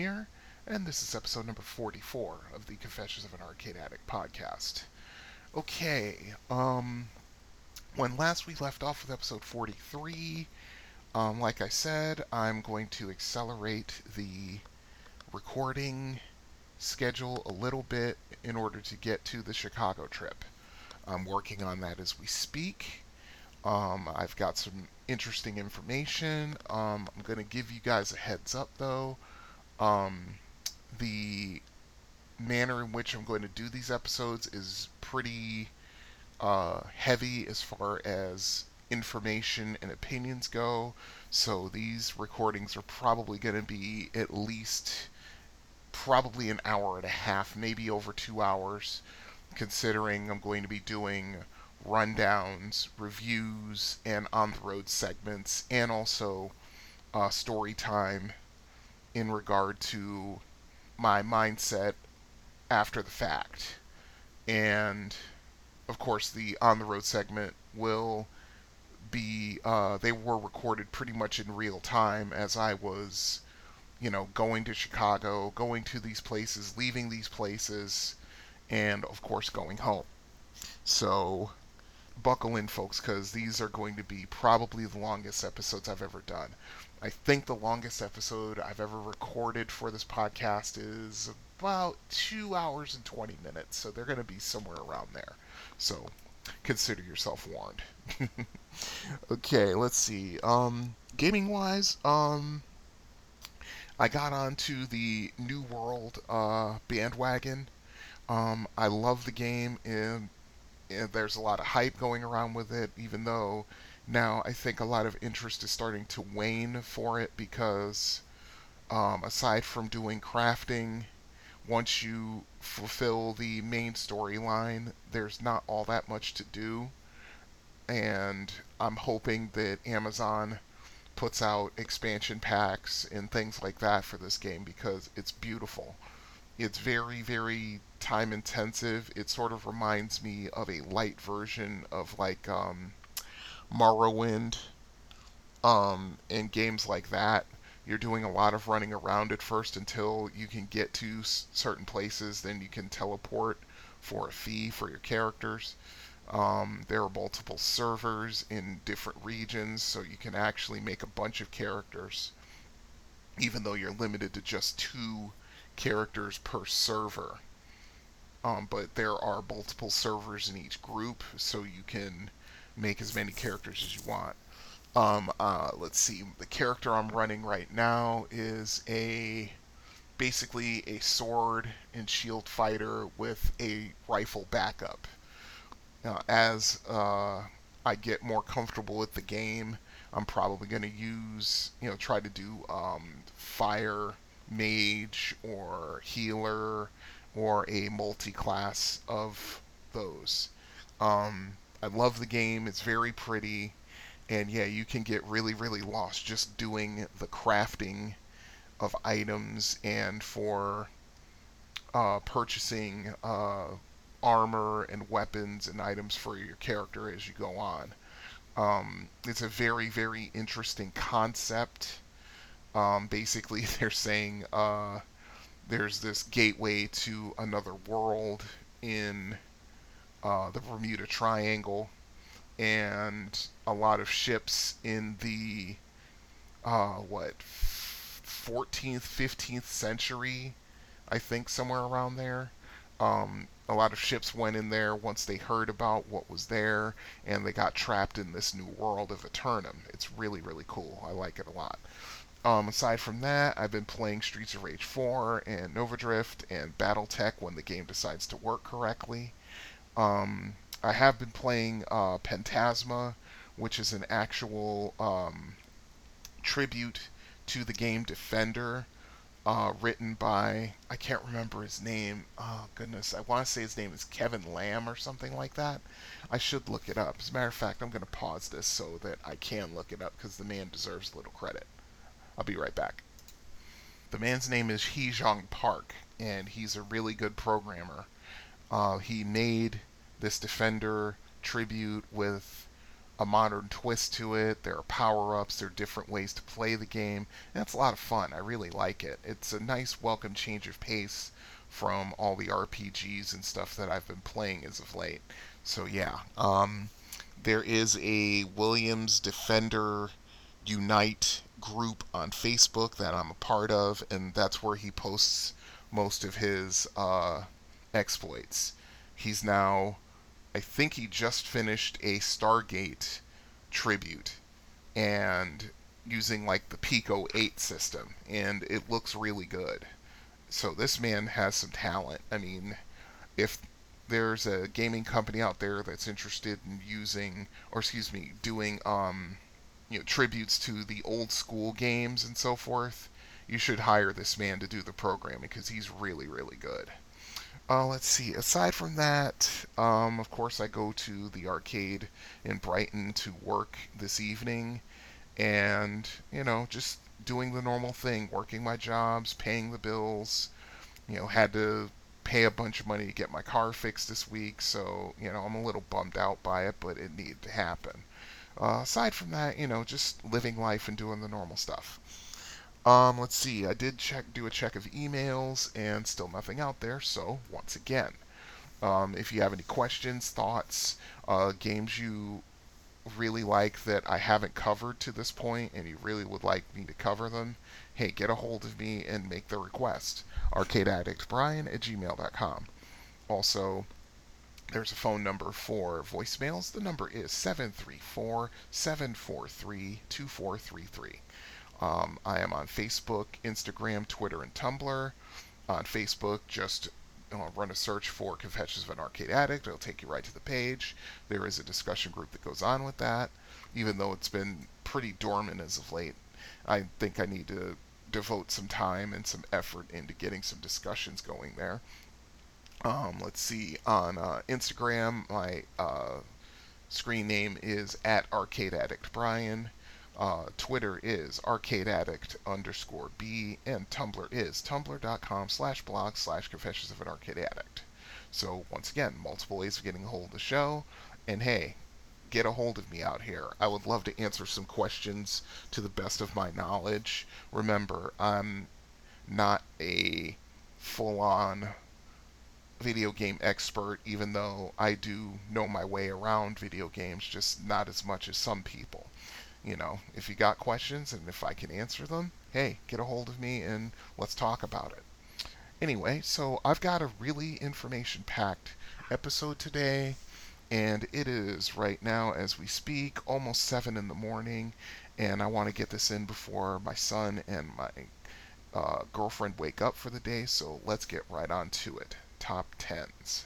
here, and this is episode number 44 of the Confessions of an Arcade Addict podcast. Okay, um, when last we left off with episode 43, um, like I said, I'm going to accelerate the recording schedule a little bit in order to get to the Chicago trip. I'm working on that as we speak. Um, I've got some interesting information. Um, I'm going to give you guys a heads up though. Um, the manner in which I'm going to do these episodes is pretty uh, heavy as far as information and opinions go. So these recordings are probably going to be at least probably an hour and a half, maybe over two hours, considering I'm going to be doing rundowns, reviews, and on the road segments, and also uh, story time in regard to my mindset after the fact. And of course, the on the road segment will be, uh, they were recorded pretty much in real time as I was, you know, going to Chicago, going to these places, leaving these places, and of course, going home. So, buckle in, folks, because these are going to be probably the longest episodes I've ever done. I think the longest episode I've ever recorded for this podcast is about two hours and 20 minutes, so they're going to be somewhere around there. So consider yourself warned. okay, let's see. Um, gaming wise, um, I got onto the New World uh, bandwagon. Um, I love the game, and, there's a lot of hype going around with it, even though now I think a lot of interest is starting to wane for it because, um, aside from doing crafting, once you fulfill the main storyline, there's not all that much to do. And I'm hoping that Amazon puts out expansion packs and things like that for this game because it's beautiful. It's very, very time intensive. It sort of reminds me of a light version of like um, Morrowind um, and games like that. You're doing a lot of running around at first until you can get to s- certain places. Then you can teleport for a fee for your characters. Um, there are multiple servers in different regions, so you can actually make a bunch of characters, even though you're limited to just two characters per server. Um, but there are multiple servers in each group, so you can make as many characters as you want. Um, uh, let's see. The character I'm running right now is a basically a sword and shield fighter with a rifle backup. Now, as uh, I get more comfortable with the game, I'm probably going to use, you know, try to do um, fire mage or healer or a multi-class of those. Um, I love the game. It's very pretty. And yeah, you can get really, really lost just doing the crafting of items and for uh, purchasing uh, armor and weapons and items for your character as you go on. Um, it's a very, very interesting concept. Um, basically, they're saying uh, there's this gateway to another world in uh, the Bermuda Triangle, and a lot of ships in the uh, what 14th, 15th century, I think somewhere around there. Um, a lot of ships went in there once they heard about what was there, and they got trapped in this new world of Aeternum. It's really, really cool. I like it a lot. Um, aside from that, I've been playing Streets of Rage 4 and Nova Drift and BattleTech when the game decides to work correctly. Um, I have been playing uh, Pentasma, which is an actual um, tribute to the game Defender. uh, written by I can't remember his name. Oh goodness, I want to say his name is Kevin Lamb or something like that. I should look it up. As a matter of fact, I'm going to pause this so that I can look it up because the man deserves a little credit. I'll be right back. The man's name is Hee Jong Park, and he's a really good programmer. Uh, he made this Defender tribute with a modern twist to it. There are power ups, there are different ways to play the game, and it's a lot of fun. I really like it. It's a nice, welcome change of pace from all the RPGs and stuff that I've been playing as of late. So, yeah. Um, there is a Williams Defender Unite group on Facebook that I'm a part of, and that's where he posts most of his uh, exploits. He's now I think he just finished a Stargate tribute and using like the Pico 8 system, and it looks really good. So this man has some talent. I mean, if there's a gaming company out there that's interested in using, or excuse me, doing um, you know, tributes to the old school games and so forth, you should hire this man to do the programming because he's really, really good. Uh, let's see. Aside from that, um, of course, I go to the arcade in Brighton to work this evening, and you know, just doing the normal thing, working my jobs, paying the bills. You know, had to pay a bunch of money to get my car fixed this week, so you know, I'm a little bummed out by it, but it needed to happen. Uh, aside from that, you know, just living life and doing the normal stuff. Um, let's see. I did check, do a check of emails, and still nothing out there. So once again, um, if you have any questions, thoughts, uh, games you really like that I haven't covered to this point, and you really would like me to cover them, hey, get a hold of me and make the request. ArcadeAddictBrian at gmail.com. Also, there's a phone number for voicemails. The number is 734 743 2433. Um, I am on Facebook, Instagram, Twitter, and Tumblr. On Facebook, just uh, run a search for Confessions of an Arcade Addict. It'll take you right to the page. There is a discussion group that goes on with that, even though it's been pretty dormant as of late. I think I need to devote some time and some effort into getting some discussions going there. Um, let's see. On uh, Instagram, my uh, screen name is at Arcade Addict Brian. Uh, Twitter is arcadeaddict underscore B, and Tumblr is tumblr.com slash blog slash confessions of an arcade addict. So, once again, multiple ways of getting a hold of the show. And hey, get a hold of me out here. I would love to answer some questions to the best of my knowledge. Remember, I'm not a full on video game expert, even though I do know my way around video games, just not as much as some people you know, if you got questions and if I can answer them, hey, get a hold of me and let's talk about it. Anyway, so I've got a really information packed episode today, and it is right now as we speak almost 7 in the morning, and I want to get this in before my son and my uh, girlfriend wake up for the day, so let's get right on to it. Top 10s.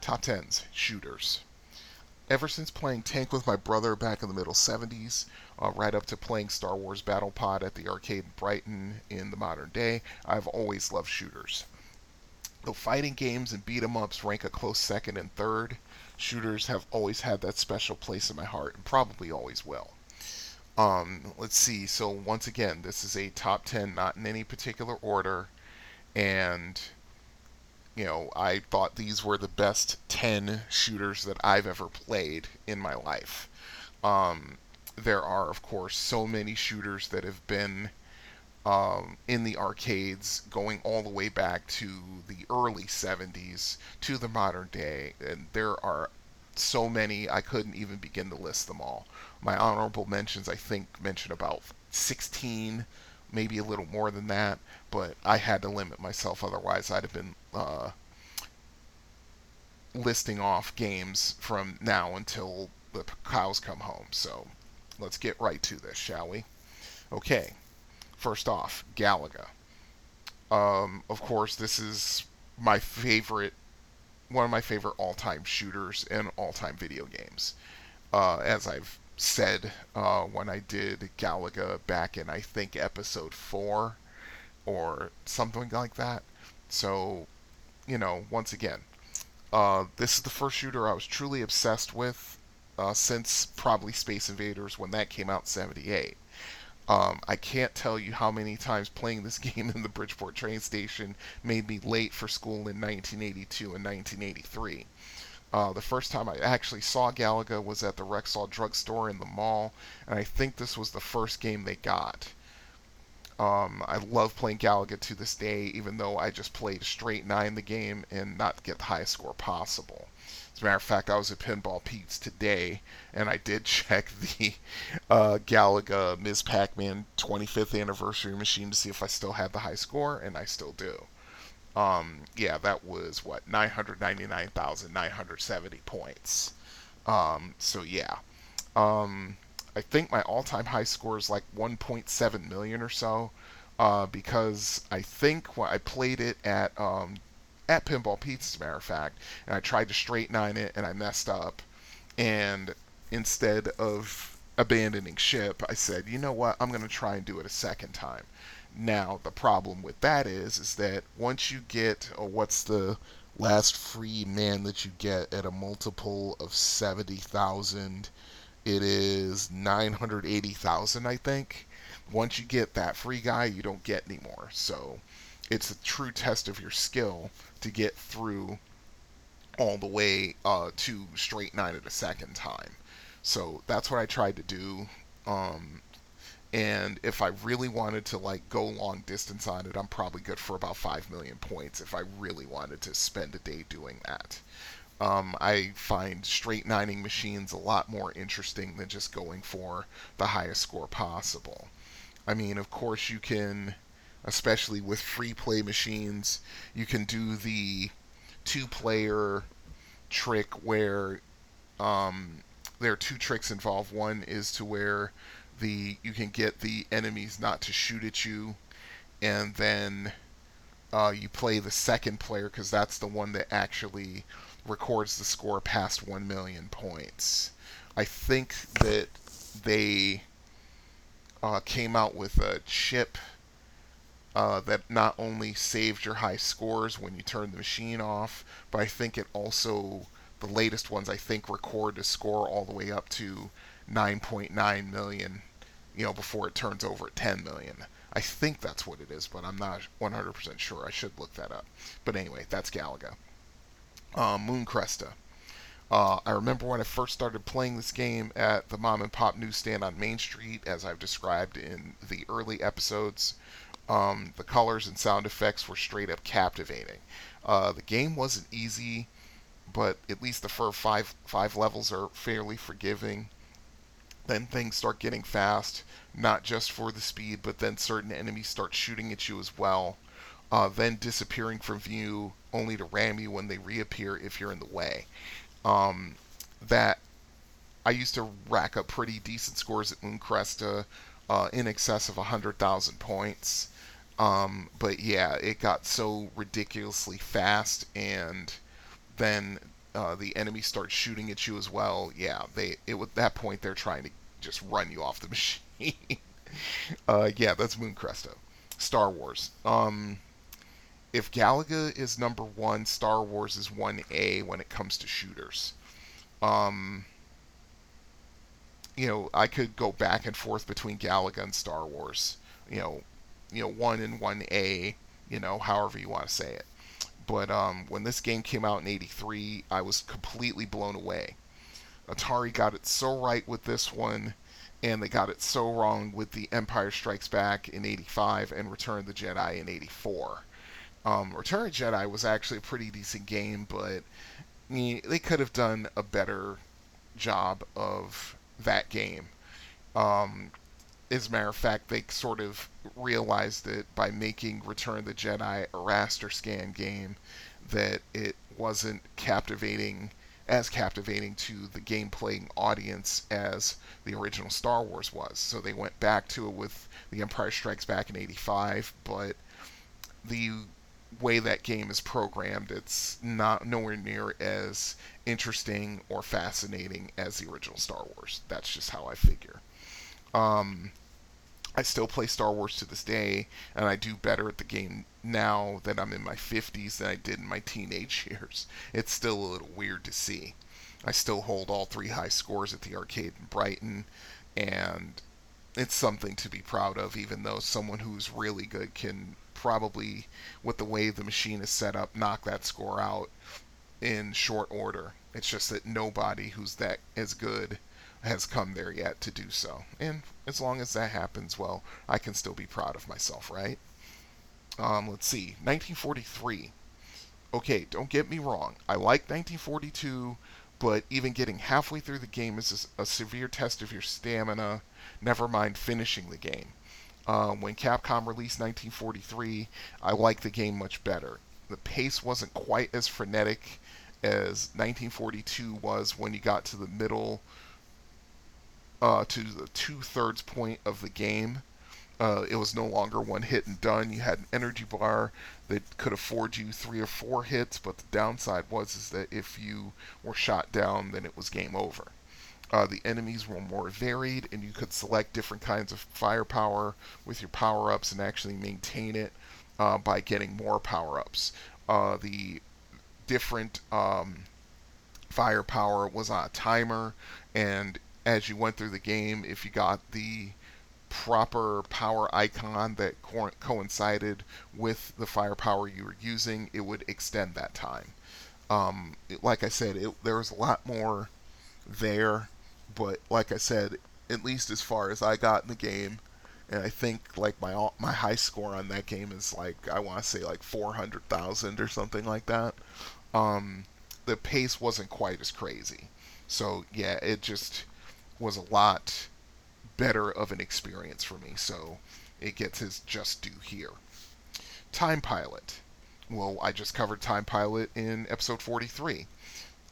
Top 10s shooters. Ever since playing Tank with my brother back in the middle 70s, uh, right up to playing Star Wars Battle Pod at the arcade in Brighton in the modern day, I've always loved shooters. Though fighting games and beat 'em ups rank a close second and third, shooters have always had that special place in my heart and probably always will. Um, let's see. So once again, this is a top 10, not in any particular order, and you know, I thought these were the best 10 shooters that I've ever played in my life. Um, there are, of course, so many shooters that have been um, in the arcades going all the way back to the early 70s to the modern day. And there are so many, I couldn't even begin to list them all. My honorable mentions, I think, mention about 16 maybe a little more than that, but I had to limit myself. Otherwise, I'd have been uh, listing off games from now until the cows come home. So let's get right to this, shall we? Okay, first off, Galaga. Um, of course, this is my favorite, one of my favorite all time shooters and all time video games. uh, as I've said uh, when I did Galaga back in I think episode four or something like that. So, you know, once again, uh, this is the first shooter I was truly obsessed with uh, since probably Space Invaders when that came out in '78. Um, I can't tell you how many times playing this game in the Bridgeport train station made me late for school in 1982 and 1983. Uh, the first time I actually saw Galaga was at the Rexall drugstore in the mall, and I think this was the first game they got. Um, I love playing Galaga to this day, even though I just played straight nine the game and not get the highest score possible. As a matter of fact, I was at Pinball Pete's today, and I did check the uh, Galaga Ms. Pac-Man 25th anniversary machine to see if I still had the high score, and I still do. Um, yeah, that was what 999,970 points. Um, so yeah. Um, I think my all-time high score is like 1.7 million or so, uh, because I think when I played it at um, at Pinball Pete's, as a matter of fact, and I tried to straight nine it and I messed up, and instead of abandoning ship, I said, you know what, I'm gonna try and do it a second time. Now the problem with that is, is that once you get, or what's the last free man that you get at a multiple of 70,000 it is 980,000, I think. Once you get that free guy, you don't get any more. So it's a true test of your skill to get through all the way uh, to straight nine at a second time. So that's what I tried to do. Um, and if I really wanted to like go long distance on it, I'm probably good for about five million points if I really wanted to spend a day doing that. Um, I find straight nining machines a lot more interesting than just going for the highest score possible. I mean, of course, you can, especially with free play machines, you can do the two player trick where um, there are two tricks involved. One is to where the you can get the enemies not to shoot at you, and then uh, you play the second player because that's the one that actually records the score past 1 million points. I think that they uh, came out with a chip uh, that not only saved your high scores when you turn the machine off, but I think it also, the latest ones, I think, record a score all the way up to 9.9 million, you know, before it turns over at 10 million. I think that's what it is, but I'm not 100% sure. I should look that up. But anyway, that's Galaga uh, Mooncresta. Uh, I remember when I first started playing this game at the mom and pop newsstand on Main Street, as I've described in the early episodes. Um, the colors and sound effects were straight up captivating. Uh, the game wasn't easy, but at least the first five five levels are fairly forgiving. Then things start getting fast, not just for the speed, but then certain enemies start shooting at you as well uh, then disappearing from view only to ram you when they reappear if you're in the way. Um, that I used to rack up pretty decent scores at Mooncresta, uh, in excess of 100,000 points. Um, but yeah, it got so ridiculously fast, and then uh, the enemy starts shooting at you as well. Yeah, they it at that point they're trying to just run you off the machine. uh, yeah, that's Mooncresta. Star Wars. Um, if Galaga is number one, Star Wars is one A when it comes to shooters. Um, you know, I could go back and forth between Galaga and Star Wars. You know, you know, one and one A. You know, however you want to say it. But um, when this game came out in '83, I was completely blown away. Atari got it so right with this one, and they got it so wrong with the Empire Strikes Back in '85 and Return of the Jedi in '84. Um, Return of the Jedi was actually a pretty decent game, but they could have done a better job of that game. Um, as a matter of fact, they sort of realized it by making Return of the Jedi a raster scan game, that it wasn't captivating as captivating to the game playing audience as the original Star Wars was. So they went back to it with The Empire Strikes Back in '85, but the way that game is programmed, it's not nowhere near as interesting or fascinating as the original Star Wars. That's just how I figure. Um, I still play Star Wars to this day, and I do better at the game now that I'm in my 50s than I did in my teenage years. It's still a little weird to see. I still hold all three high scores at the arcade in Brighton, and it's something to be proud of, even though someone who's really good can probably, with the way the machine is set up, knock that score out in short order. It's just that nobody who's that as good has come there yet to do so. And as long as that happens, well, I can still be proud of myself, right? Um, let's see, 1943. Okay, don't get me wrong. I like 1942, but even getting halfway through the game is a severe test of your stamina, never mind finishing the game. Um, when Capcom released 1943, I liked the game much better. The pace wasn't quite as frenetic as 1942 was when you got to the middle, uh, to the two thirds point of the game. Uh, it was no longer one hit and done. You had an energy bar that could afford you three or four hits, but the downside was is that if you were shot down, then it was game over. Uh, the enemies were more varied, and you could select different kinds of firepower with your power ups and actually maintain it uh, by getting more power ups. Uh, the different um, firepower was on a timer, and as you went through the game, if you got the proper power icon that co- coincided with the firepower you were using, it would extend that time. Um, it, like I said, it, there was a lot more there but like I said, at least as far as I got in the game, and I think like my my high score on that game is like I want to say like 400,000 or something like that. Um, the pace wasn't quite as crazy, so yeah, it just was a lot better of an experience for me. So it gets his just due here. Time Pilot. Well, I just covered Time Pilot in episode 43.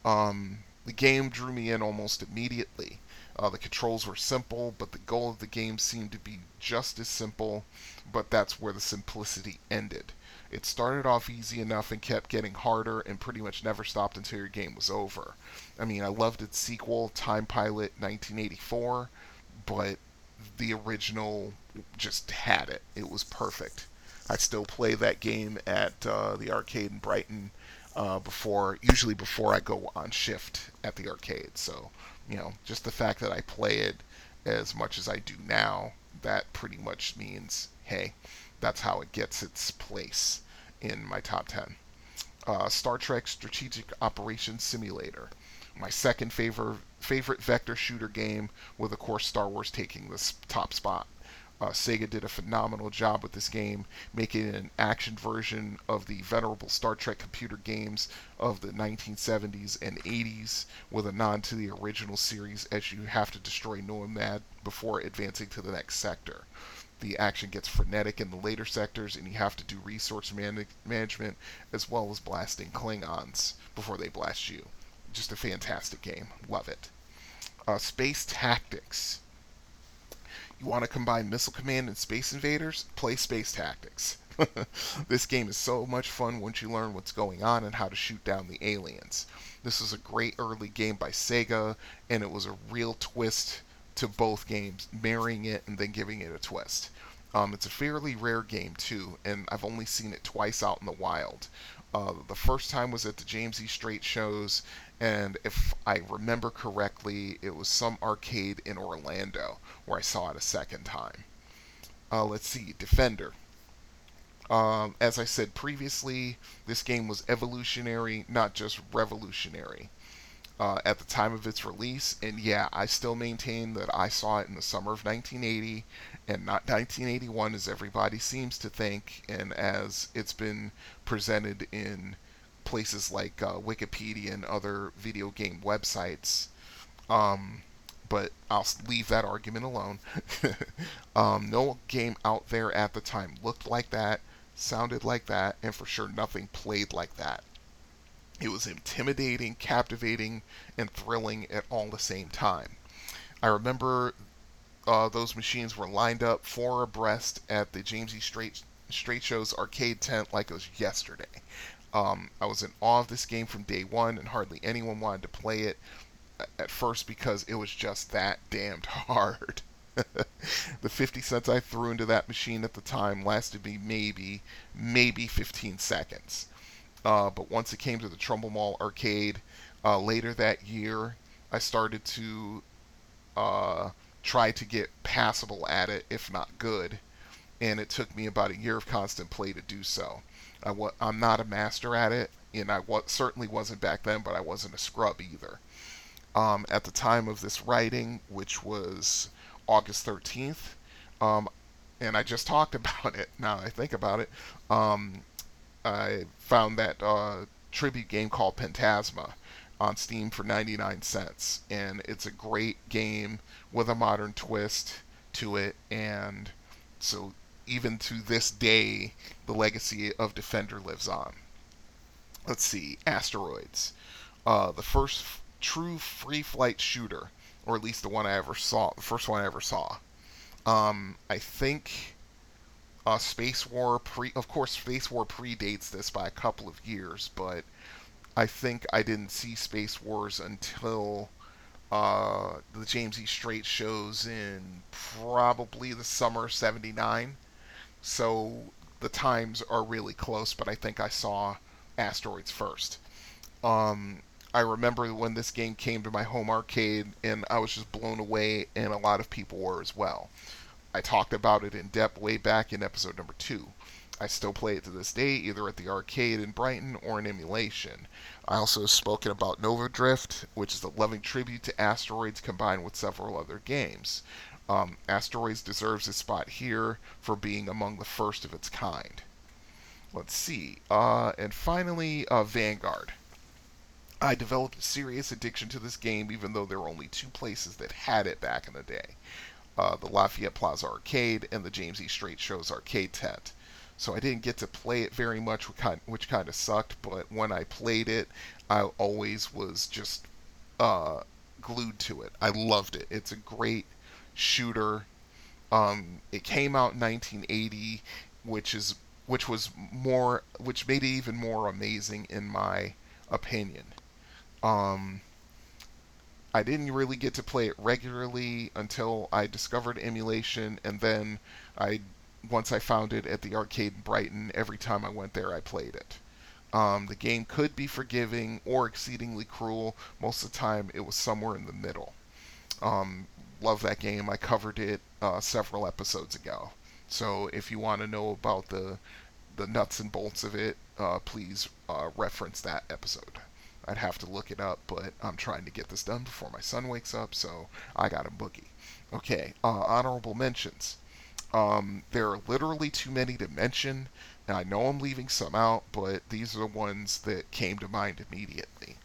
Um, the game drew me in almost immediately. Uh, the controls were simple, but the goal of the game seemed to be just as simple, but that's where the simplicity ended. It started off easy enough and kept getting harder and pretty much never stopped until your game was over. I mean, I loved its sequel, Time Pilot 1984, but the original just had it. It was perfect. I still play that game at uh, the arcade in Brighton uh, before, usually before I go on shift at the arcade. So, you know, just the fact that I play it as much as I do now, that pretty much means, hey, that's how it gets its place in my top 10. Uh, Star Trek Strategic Operations Simulator. My second favorite favorite vector shooter game, with of course Star Wars taking this top spot. Uh, Sega did a phenomenal job with this game, making an action version of the venerable Star Trek computer games of the 1970s and 80s, with a nod to the original series as you have to destroy Nomad before advancing to the next sector. The action gets frenetic in the later sectors, and you have to do resource man- management as well as blasting Klingons before they blast you. Just a fantastic game. Love it. Uh, Space Tactics. You want to combine Missile Command and Space Invaders? Play Space Tactics. this game is so much fun once you learn what's going on and how to shoot down the aliens. This was a great early game by Sega, and it was a real twist to both games, marrying it and then giving it a twist. Um, it's a fairly rare game too, and I've only seen it twice out in the wild. Uh, the first time was at the James E. Strates shows, and if I remember correctly, it was some arcade in Orlando where I saw it a second time. Uh, let's see, Defender. Um, as I said previously, this game was evolutionary, not just revolutionary. Uh, at the time of its release, and yeah, I still maintain that I saw it in the summer of 1980 and not 1981 as everybody seems to think, and as it's been presented in places like uh, Wikipedia and other video game websites. Um, but I'll leave that argument alone. um, no game out there at the time looked like that, sounded like that, and for sure nothing played like that. It was intimidating, captivating, and thrilling at all the same time. I remember uh, those machines were lined up four abreast at the James E. Strates Straight Show's arcade tent like it was yesterday. Um, I was in awe of this game from day one, and hardly anyone wanted to play it at first because it was just that damned hard. the 50 cents I threw into that machine at the time lasted me maybe, maybe 15 seconds. Uh, but once it came to the Trumbull Mall arcade uh, later that year, I started to uh, try to get passable at it, if not good. And it took me about a year of constant play to do so. I wa- I'm not a master at it, and I certainly wasn't back then, but I wasn't a scrub either. Um, at the time of this writing, which was August 13th, um, and I just talked about it. Now I think about it, um, I found that uh, tribute game called Pentasma on Steam for 99 cents, and it's a great game with a modern twist to it, and so even to this day, the legacy of Defender lives on. Let's see, Asteroids, uh, the first f- true free flight shooter, or at least the one I ever saw, the first one I ever saw. Um, I think uh, Space War pre, of course, Space War predates this by a couple of years, but I think I didn't see Space Wars until uh, the James E. Strates shows in probably the summer '79. So the times are really close, but I think I saw Asteroids first. Um, I remember when this game came to my home arcade, and I was just blown away, and a lot of people were as well. I talked about it in depth way back in episode number two. I still play it to this day, either at the arcade in Brighton or in emulation. I also have spoken about Nova Drift, which is a loving tribute to Asteroids combined with several other games. Um, Asteroids deserves a spot here for being among the first of its kind. Let's see. Uh, and finally, uh, Vanguard. I developed a serious addiction to this game, even though there were only two places that had it back in the day uh, the Lafayette Plaza Arcade and the James E. Strates Show's arcade tent. So I didn't get to play it very much, which kind, which kind of sucked. But when I played it, I always was just uh, glued to it. I loved it. It's a great shooter. Um, it came out in 1980, which is which was more which made it even more amazing in my opinion. Um, I didn't really get to play it regularly until I discovered emulation, and then I once I found it at the arcade in Brighton, every time I went there, I played it. Um, the game could be forgiving or exceedingly cruel. Most of the time, it was somewhere in the middle. Um, love that game. I covered it uh, several episodes ago. So if you want to know about the the nuts and bolts of it, uh, please uh, reference that episode. I'd have to look it up, but I'm trying to get this done before my son wakes up, so I got a boogie. Okay, uh, honorable mentions. Um, there are literally too many to mention. Now, I know I'm leaving some out, but these are the ones that came to mind immediately.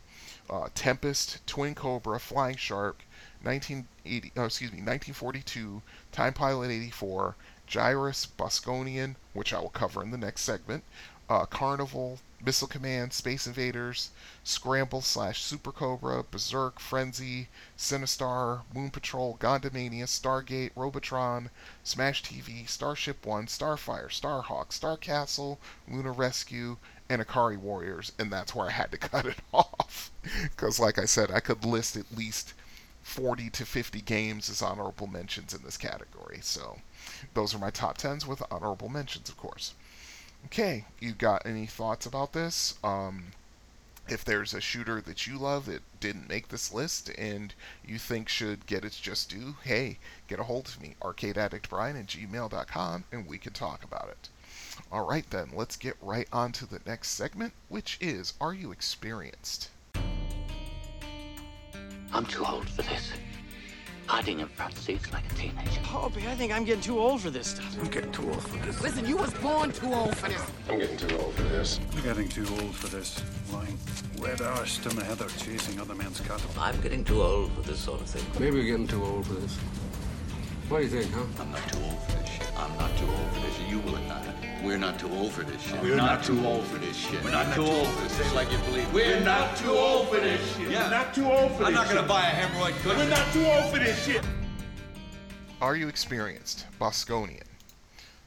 Uh, Tempest, Twin Cobra, Flying Shark, 1980, oh, excuse me, 1942, Time Pilot 84, Gyruss, Bosconian, which I will cover in the next segment, uh, Carnival, Missile Command, Space Invaders, Scramble slash Super Cobra, Berserk, Frenzy, Sinistar, Moon Patrol, Gondomania, Stargate, Robotron, Smash TV, Starship One, Starfire, Starhawk, Star Castle, Lunar Rescue, and Ikari Warriors, and that's where I had to cut it off. Because, like I said, I could list at least 40 to 50 games as honorable mentions in this category. So, those are my top 10s with honorable mentions, of course. Okay, you got any thoughts about this? Um, if there's a shooter that you love that didn't make this list and you think should get its just due, hey, get a hold of me, arcadeaddictbrian at gmail.com, and we can talk about it. All right, then, let's get right on to the next segment, which is Are You Experienced? I'm too old for this. Hiding in front seats like a teenager. Poppy, I think I'm getting too old for this stuff. I'm getting too old for this. Listen, you was born too old for this. I'm getting too old for this. I'm getting too old for this. Lying, wet-arsed in the heather chasing other men's cattle. I'm getting too old for this sort of thing. Maybe we're getting too old for this. What do you think, huh? I'm not too old for this shit. I'm not too old for this shit. You will not. We're not too old for this shit. We're not too old for this shit. We're not too old for this. Say it like you believe. We're not too old for this shit. Yeah. We're not too old for this. Shit. I'm not gonna buy a hemorrhoid cushion. We're not too old for this shit. Are You Experienced? Bosconian.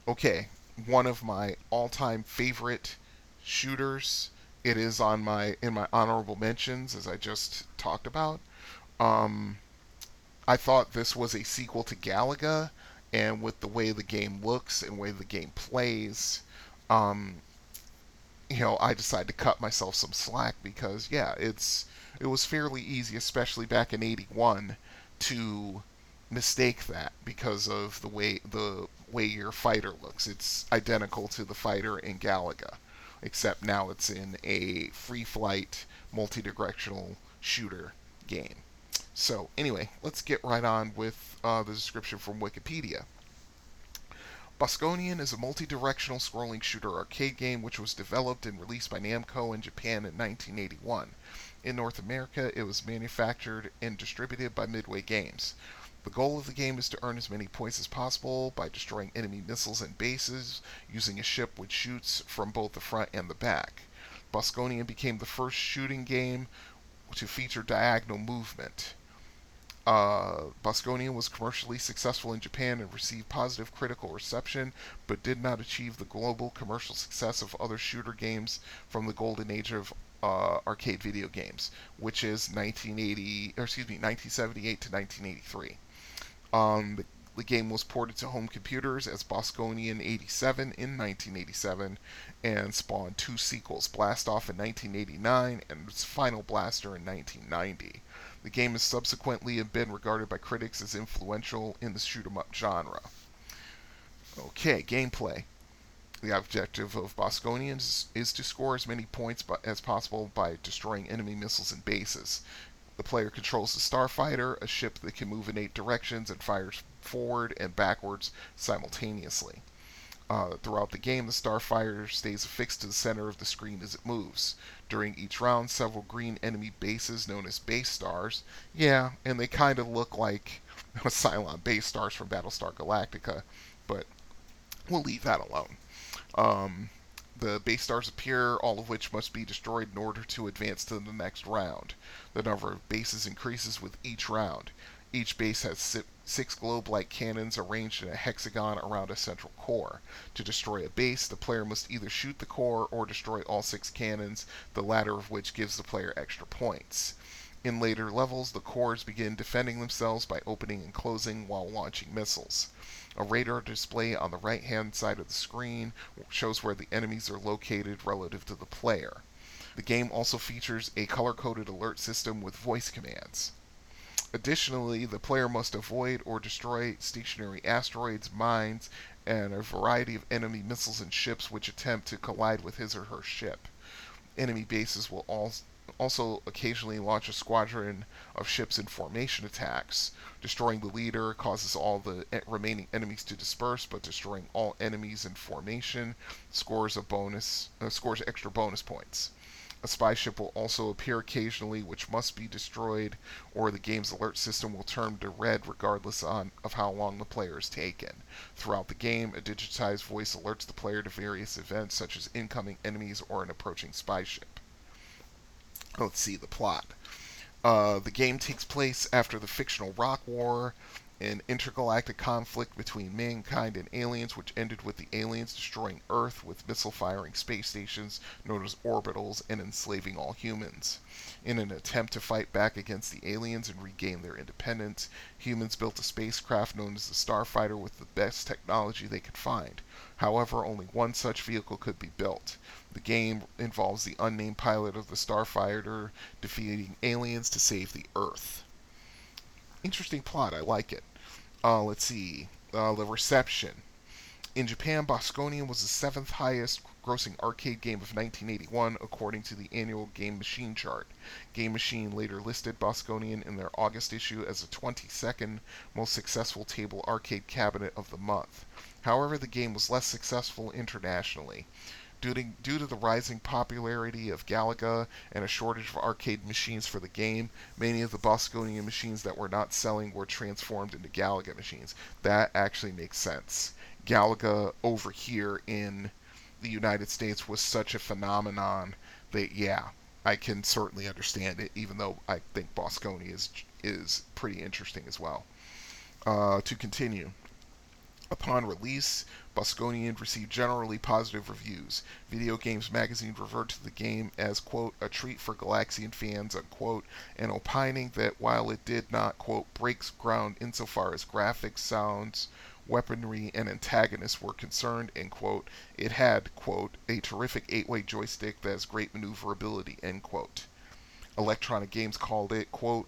Okay, one of my all-time favorite shooters. It is on my in my honorable mentions, as I just talked about. Um, I thought this was a sequel to Galaga, and with the way the game looks and way the game plays, um, you know, I decided to cut myself some slack because yeah, it's it was fairly easy, especially back in '81, to mistake that because of the way the way your fighter looks. It's identical to the fighter in Galaga, except now it's in a free flight, multi directional shooter game. So, anyway, let's get right on with uh, the description from Wikipedia. Bosconian is a multi directional scrolling shooter arcade game which was developed and released by Namco in Japan in 1981. In North America, it was manufactured and distributed by Midway Games. The goal of the game is to earn as many points as possible by destroying enemy missiles and bases using a ship which shoots from both the front and the back. Bosconian became the first shooting game to feature diagonal movement. Uh, Bosconian was commercially successful in Japan and received positive critical reception, but did not achieve the global commercial success of other shooter games from the golden age of uh, arcade video games, which is 1980, or excuse me, 1978 to 1983. Um, the, the, game was ported to home computers as Bosconian 87 in 1987 and spawned two sequels, Blast Off in 1989 and Final Blaster in 1990. The game has subsequently been regarded by critics as influential in the shoot 'em up genre. Okay, gameplay. The objective of Bosconians is, to score as many points as possible by destroying enemy missiles and bases. The player controls the Starfighter, a ship that can move in eight directions and fires forward and backwards simultaneously. Uh, throughout the game, the Starfire stays affixed to the center of the screen as it moves. During each round, several green enemy bases, known as base stars, yeah, and they kind of look like Cylon base stars from Battlestar Galactica, but we'll leave that alone. Um, the base stars appear, all of which must be destroyed in order to advance to the next round. The number of bases increases with each round. Each base has six globe like cannons arranged in a hexagon around a central core. To destroy a base, the player must either shoot the core or destroy all six cannons, the latter of which gives the player extra points. In later levels, the cores begin defending themselves by opening and closing while launching missiles. A radar display on the right hand side of the screen shows where the enemies are located relative to the player. The game also features a color coded alert system with voice commands. Additionally, the player must avoid or destroy stationary asteroids, mines, and a variety of enemy missiles and ships which attempt to collide with his or her ship. Enemy bases will also occasionally launch a squadron of ships in formation attacks. Destroying the leader causes all the remaining enemies to disperse, but destroying all enemies in formation scores a bonus uh, scores extra bonus points. A spy ship will also appear occasionally, which must be destroyed, or the game's alert system will turn to red regardless on, of how long the player is taken. Throughout the game, a digitized voice alerts the player to various events, such as incoming enemies or an approaching spy ship. Let's see the plot. Uh, the game takes place after the fictional Rock War, an intergalactic conflict between mankind and aliens, which ended with the aliens destroying Earth with missile firing space stations known as orbitals and enslaving all humans. In an attempt to fight back against the aliens and regain their independence, humans built a spacecraft known as the Starfighter with the best technology they could find. However, only one such vehicle could be built. The game involves the unnamed pilot of the Starfighter defeating aliens to save the Earth. Interesting plot, I like it. Uh, let's see. Uh, the reception. In Japan, Bosconian was the seventh highest grossing arcade game of 1981 according to the annual Game Machine chart. Game Machine later listed Bosconian in their August issue as the 22nd most successful table arcade cabinet of the month. However, the game was less successful internationally. Due to, due to the rising popularity of Galaga and a shortage of arcade machines for the game, many of the Bosconian machines that were not selling were transformed into Galaga machines. That actually makes sense. Galaga over here in the United States was such a phenomenon that, yeah, I can certainly understand it, even though I think Bosconi is, is pretty interesting as well. Uh, to continue. Upon release, Bosconian received generally positive reviews. Video Games Magazine referred to the game as, quote, a treat for Galaxian fans, unquote, and opining that while it did not, quote, break ground insofar as graphics, sounds, weaponry, and antagonists were concerned, end quote, it had, quote, a terrific eight-way joystick that has great maneuverability, end quote. Electronic Games called it, quote,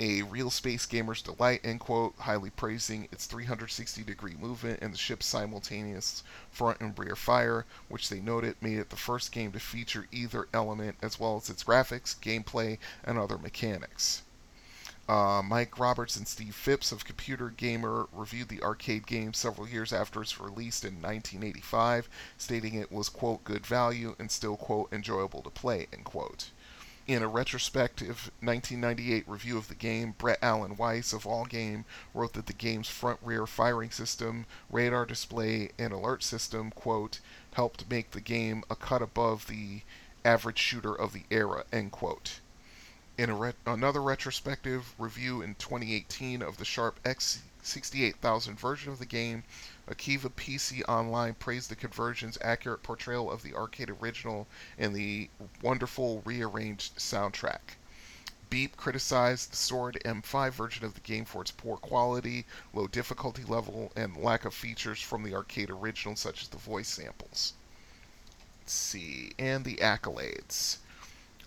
a real space gamer's delight, end quote, highly praising its 360 degree movement and the ship's simultaneous front and rear fire, which they noted made it the first game to feature either element as well as its graphics, gameplay, and other mechanics. Uh, Mike Roberts and Steve Phipps of Computer Gamer reviewed the arcade game several years after its release in 1985, stating it was, quote, good value and still, quote, enjoyable to play, end quote. In a retrospective 1998 review of the game, Brett Alan Weiss of All Game wrote that the game's front rear firing system, radar display, and alert system, quote, helped make the game a cut above the average shooter of the era, end quote. In re- another retrospective review in 2018 of the Sharp X68000 version of the game, Akiba PC Online praised the conversion's accurate portrayal of the arcade original and the wonderful rearranged soundtrack. Beep criticized the Sord M5 version of the game for its poor quality, low difficulty level, and lack of features from the arcade original, such as the voice samples. Let's see, and the accolades.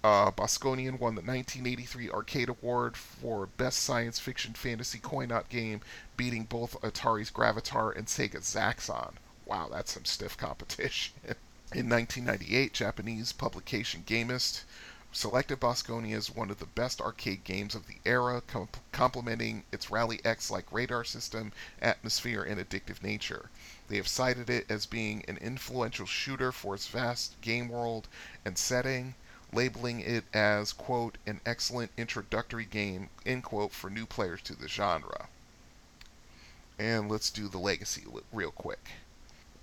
Uh, Bosconian won the 1983 Arcade Award for Best Science Fiction Fantasy Coin-Op Game, beating both Atari's Gravitar and Sega Zaxxon. Wow, that's some stiff competition. In 1998, Japanese publication Gamest selected Bosconia as one of the best arcade games of the era, com- complementing its Rally X like radar system, atmosphere, and addictive nature. They have cited it as being an influential shooter for its vast game world and setting, labeling it as, quote, an excellent introductory game, end quote, for new players to the genre. And let's do the legacy real quick.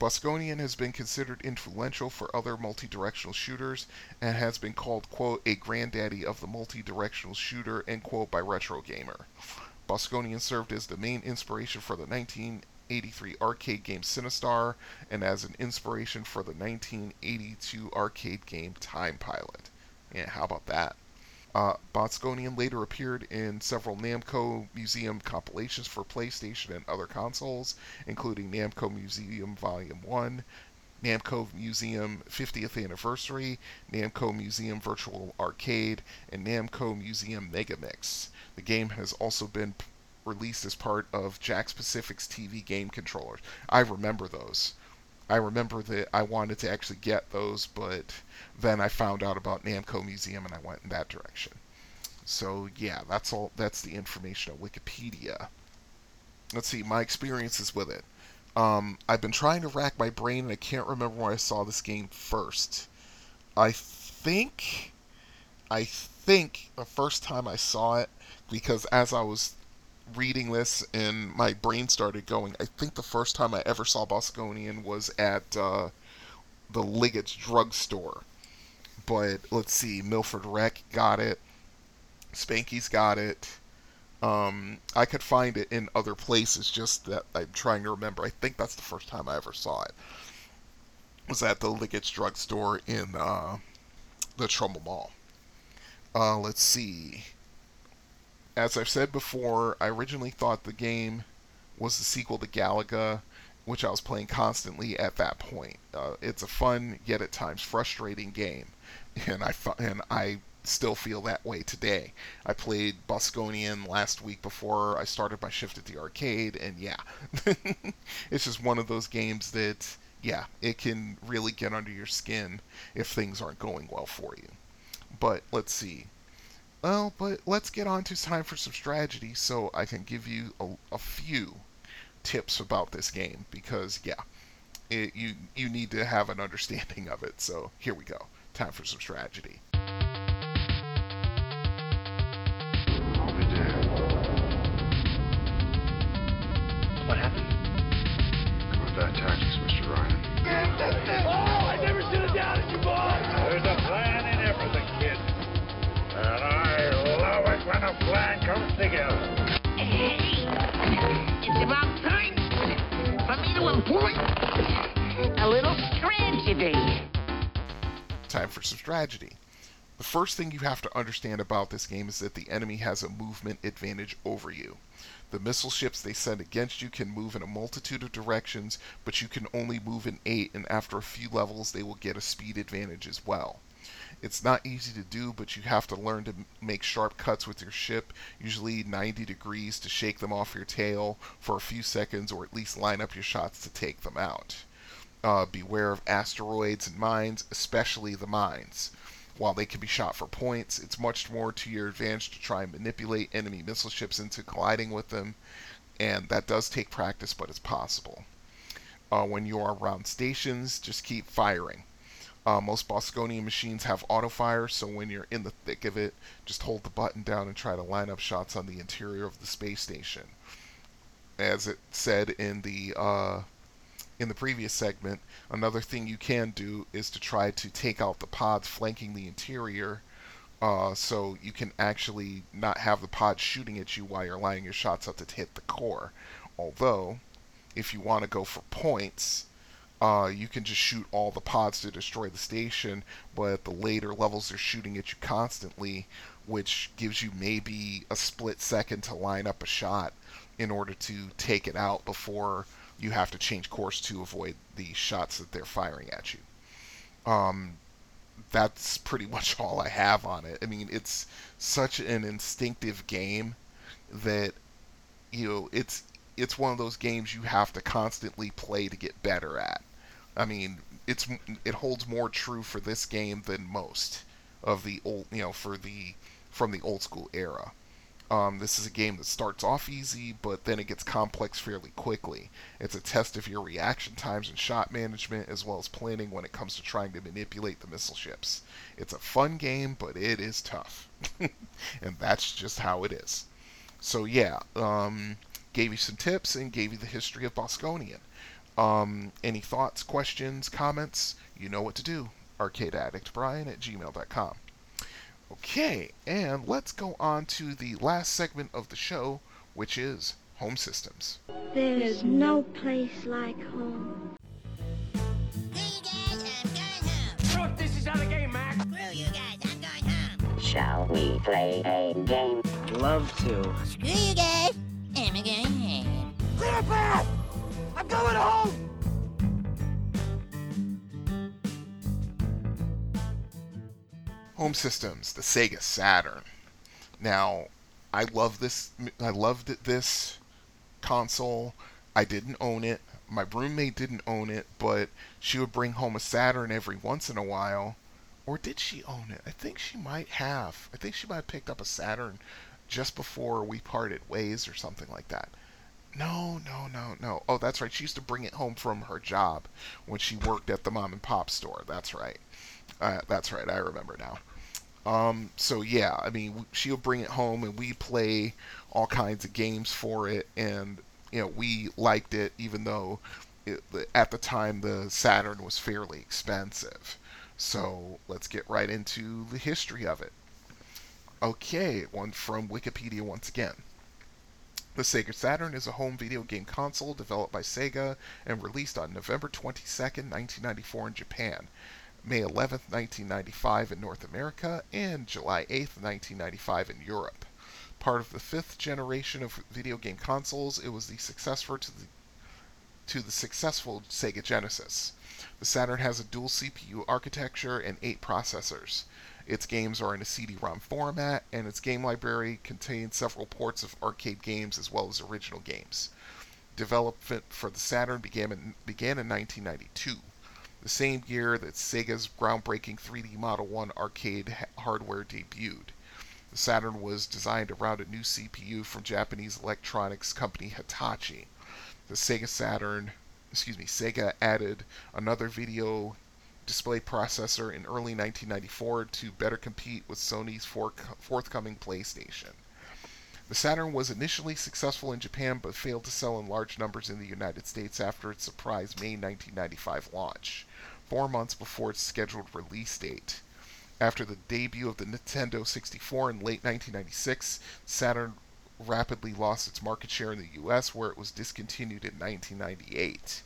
Bosconian has been considered influential for other multi-directional shooters and has been called, quote, a granddaddy of the multi-directional shooter, end quote, by Retro Gamer. Bosconian served as the main inspiration for the 1983 arcade game Sinistar and as an inspiration for the 1982 arcade game Time Pilot. Yeah, how about that? Uh, later appeared in several Namco Museum compilations for PlayStation and other consoles, including Namco Museum Volume 1, Namco Museum 50th Anniversary, Namco Museum Virtual Arcade, and Namco Museum Megamix. The game has also been released as part of Jakks Pacific's TV game controllers. I remember those. I remember that I wanted to actually get those, but then I found out about Namco Museum and I went in that direction. So yeah, that's all. That's the information on Wikipedia. Let's see my experiences with it. Um, I've been trying to rack my brain and I can't remember when I saw this game first. I think, I think the first time I saw it, because as I was reading this and my brain started going, I think the first time I ever saw Bosconian was at uh, the Liggett's drugstore. But let's see, Milford Rec got it, Spanky's got it. Um, I could find it in other places, just that I'm trying to remember. I think that's the first time I ever saw it. Was at the Liggett's drugstore in uh, the Trumbull Mall. Uh, let's see as I've said before, I originally thought the game was the sequel to Galaga, which I was playing constantly at that point. Uh, it's a fun yet at times frustrating game, and I and I still feel that way today. I played Bosconian last week before I started my shift at the arcade, and yeah, it's just one of those games that yeah, it can really get under your skin if things aren't going well for you. But let's see. Well, but let's get on to time for some strategy so I can give you a, a few tips about this game because, yeah, it, you, you need to have an understanding of it. So here we go. Time for some strategy. I'll be damned. What happened? Combat tactics, Mr. Ryan. Love it when a plan comes together. It's about time! you on point. A little tragedy. Time for some strategy. The first thing you have to understand about this game is that the enemy has a movement advantage over you. The missile ships they send against you can move in a multitude of directions, but you can only move in eight, and after a few levels, they will get a speed advantage as well. It's not easy to do, but you have to learn to make sharp cuts with your ship, usually 90 degrees, to shake them off your tail for a few seconds, or at least line up your shots to take them out. Uh, beware of asteroids and mines, especially the mines. While they can be shot for points, it's much more to your advantage to try and manipulate enemy missile ships into colliding with them, and that does take practice, but it's possible. Uh, when you are around stations, just keep firing. Uh, most Bosconian machines have auto fire, so when you're in the thick of it, just hold the button down and try to line up shots on the interior of the space station. As it said in the uh, in the previous segment, another thing you can do is to try to take out the pods flanking the interior uh, so you can actually not have the pods shooting at you while you're lining your shots up to hit the core. Although, if you want to go for points, uh, you can just shoot all the pods to destroy the station, but at the later levels they're shooting at you constantly, which gives you maybe a split second to line up a shot in order to take it out before you have to change course to avoid the shots that they're firing at you. Um, that's pretty much all I have on it. I mean, it's such an instinctive game that you know it's it's one of those games you have to constantly play to get better at. I mean, it's it holds more true for this game than most of the old, you know, for the from the old school era. Um, this is a game that starts off easy, but then it gets complex fairly quickly. It's a test of your reaction times and shot management, as well as planning when it comes to trying to manipulate the missile ships. It's a fun game, but it is tough. and that's just how it is. So, yeah, um, gave you some tips and gave you the history of Bosconian. Um, any thoughts, questions, comments? You know what to do. ArcadeAddictBrian at gmail.com. Okay, and let's go on to the last segment of the show, which is home systems. There's no place like home. Hey guys, I'm going home. Look, this is how the game, Mac. Screw you guys, I'm going home. Shall we play a game? Love to. Screw you guys, I'm going home. Clear a path! I'm going home! Home systems, the Sega Saturn. Now, I love this. I loved this console. I didn't own it. My roommate didn't own it, but she would bring home a Saturn every once in a while. Or did she own it? I think she might have. I think she might have picked up a Saturn just before we parted ways or something like that. No, no, no, no. Oh, that's right. She used to bring it home from her job when she worked at the mom and pop store. That's right. Uh, that's right. I remember now. Um, so yeah, I mean, she'll bring it home and we play all kinds of games for it, and you know, we liked it even though it, at the time the Saturn was fairly expensive. So let's get right into the history of it. Okay, one from Wikipedia once again. The Sega Saturn is a home video game console developed by Sega and released on November 22, 1994 in Japan. May 11, 1995 in North America, and July 8, 1995 in Europe. Part of the fifth generation of video game consoles, it was the successor to the to the successful Sega Genesis. The Saturn has a dual CPU architecture and eight processors. Its games are in a CD-ROM format, and its game library contains several ports of arcade games as well as original games. Development for the Saturn began in, began in 1992 the same year that Sega's groundbreaking 3D Model 1 arcade ha- hardware debuted. The Saturn was designed around a new CPU from Japanese electronics company Hitachi. The Sega Saturn, excuse me, Sega added another video display processor in early 1994 to better compete with Sony's forthcoming PlayStation. The Saturn was initially successful in Japan but failed to sell in large numbers in the United States after its surprise May 1995 launch, four months before its scheduled release date. After the debut of the Nintendo 64 in late 1996, Saturn rapidly lost its market share in the US, where it was discontinued in 1998.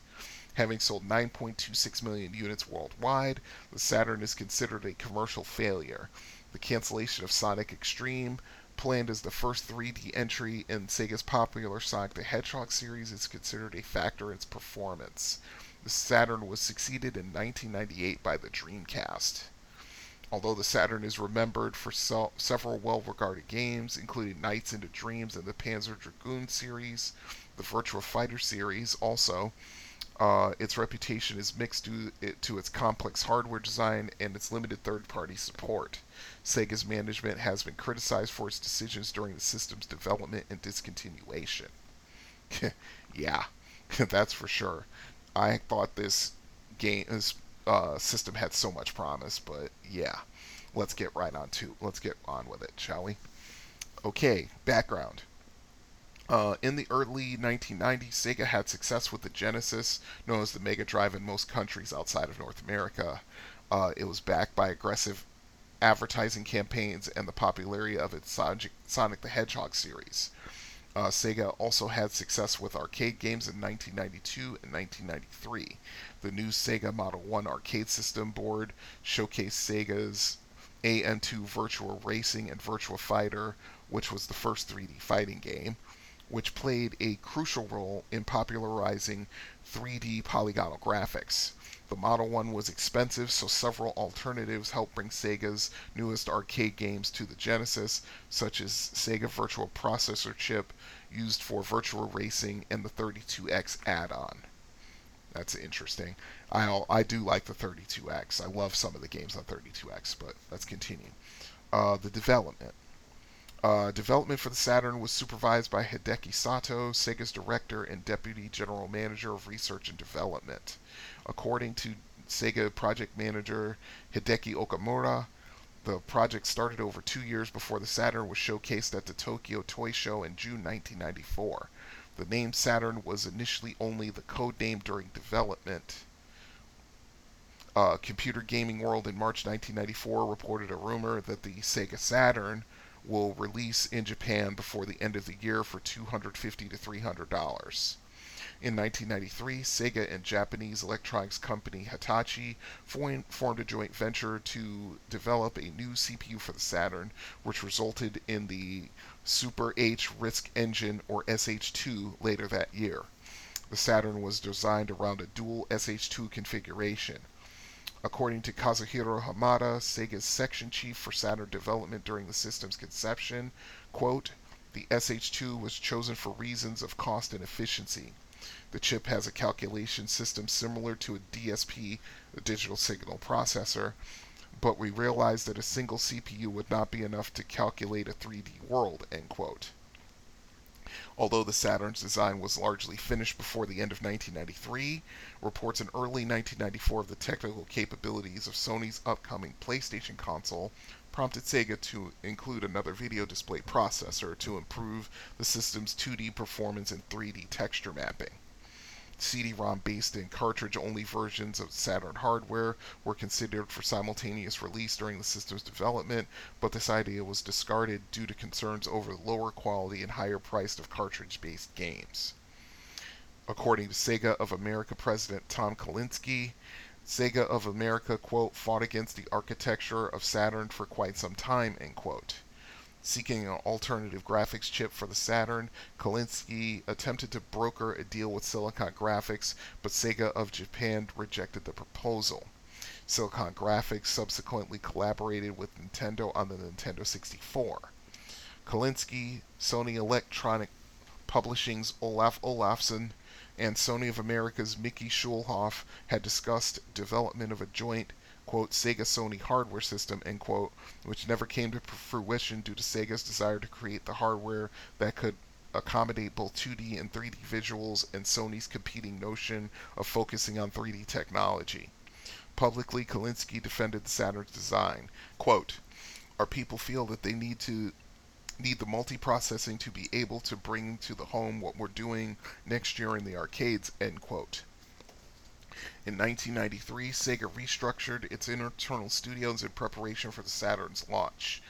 Having sold 9.26 million units worldwide, the Saturn is considered a commercial failure. The cancellation of Sonic X-treme, planned as the first 3D entry in Sega's popular Sonic the Hedgehog series, is considered a factor in its performance. The Saturn was succeeded in 1998 by the Dreamcast. Although the Saturn is remembered for several well regarded games, including Nights into Dreams and the Panzer Dragoon series, the Virtua Fighter series also, uh, its reputation is mixed due to its complex hardware design and its limited third party support. Sega's management has been criticized for its decisions during the system's development and discontinuation. yeah, that's for sure. I thought this game, this uh, system had so much promise, but yeah, let's get right on to let's get on with it, shall we? Okay, background. Uh, in the early 1990s, Sega had success with the Genesis, known as the Mega Drive in most countries outside of North America. Uh, it was backed by aggressive advertising campaigns and the popularity of its Sonic the Hedgehog series. Uh, Sega also had success with arcade games in 1992 and 1993. The new Sega Model 1 arcade system board showcased Sega's AM2 Virtual Racing and Virtual Fighter, which was the first 3D fighting game, which played a crucial role in popularizing 3D polygonal graphics. The Model 1 was expensive, so several alternatives helped bring Sega's newest arcade games to the Genesis, such as Sega Virtual Processor chip used for virtual Racing and the 32X add-on. That's interesting. I I do like the 32X. I love some of the games on 32X, but let's continue. Uh, the development. Uh, development for the Saturn was supervised by Hideki Sato, Sega's director and deputy general manager of research and development. According to Sega project manager Hideki Okamura, the project started over two years before the Saturn was showcased at the Tokyo Toy Show in June 1994. The name Saturn was initially only the code name during development. Uh, Computer Gaming World in March 1994 reported a rumor that the Sega Saturn will release in Japan before the end of the year for $250 to $300. In 1993, Sega and Japanese electronics company Hitachi formed a joint venture to develop a new CPU for the Saturn, which resulted in the Super H RISC engine or SH2 later that year. The Saturn was designed around a dual SH2 configuration. According to Kazuhiro Hamada, Sega's section chief for Saturn development during the system's conception, quote, the SH2 was chosen for reasons of cost and efficiency. The chip has a calculation system similar to a DSP, a digital signal processor, but we realized that a single CPU would not be enough to calculate a 3D world, end quote. Although the Saturn's design was largely finished before the end of 1993, reports in early 1994 of the technical capabilities of Sony's upcoming PlayStation console prompted Sega to include another video display processor to improve the system's 2D performance and 3D texture mapping. CD-ROM based and cartridge-only versions of Saturn hardware were considered for simultaneous release during the system's development, but this idea was discarded due to concerns over the lower quality and higher price of cartridge-based games. According to Sega of America president Tom Kalinske, Sega of America, quote, fought against the architecture of Saturn for quite some time, end quote. Seeking an alternative graphics chip for the Saturn, Kalinske attempted to broker a deal with Silicon Graphics, but Sega of Japan rejected the proposal. Silicon Graphics subsequently collaborated with Nintendo on the Nintendo 64. Kalinske, Sony Electronic Publishing's Olaf Olafsson, and Sony of America's Mickey Schulhof had discussed development of a joint quote, Sega Sony hardware system, end quote, which never came to fruition due to Sega's desire to create the hardware that could accommodate both 2D and 3D visuals and Sony's competing notion of focusing on 3D technology. Publicly, Kalinske defended the Saturn's design. Quote, Our people feel that they need to need the multiprocessing to be able to bring to the home what we're doing next year in the arcades, end quote. In 1993, Sega restructured its internal studios in preparation for the Saturn's launch.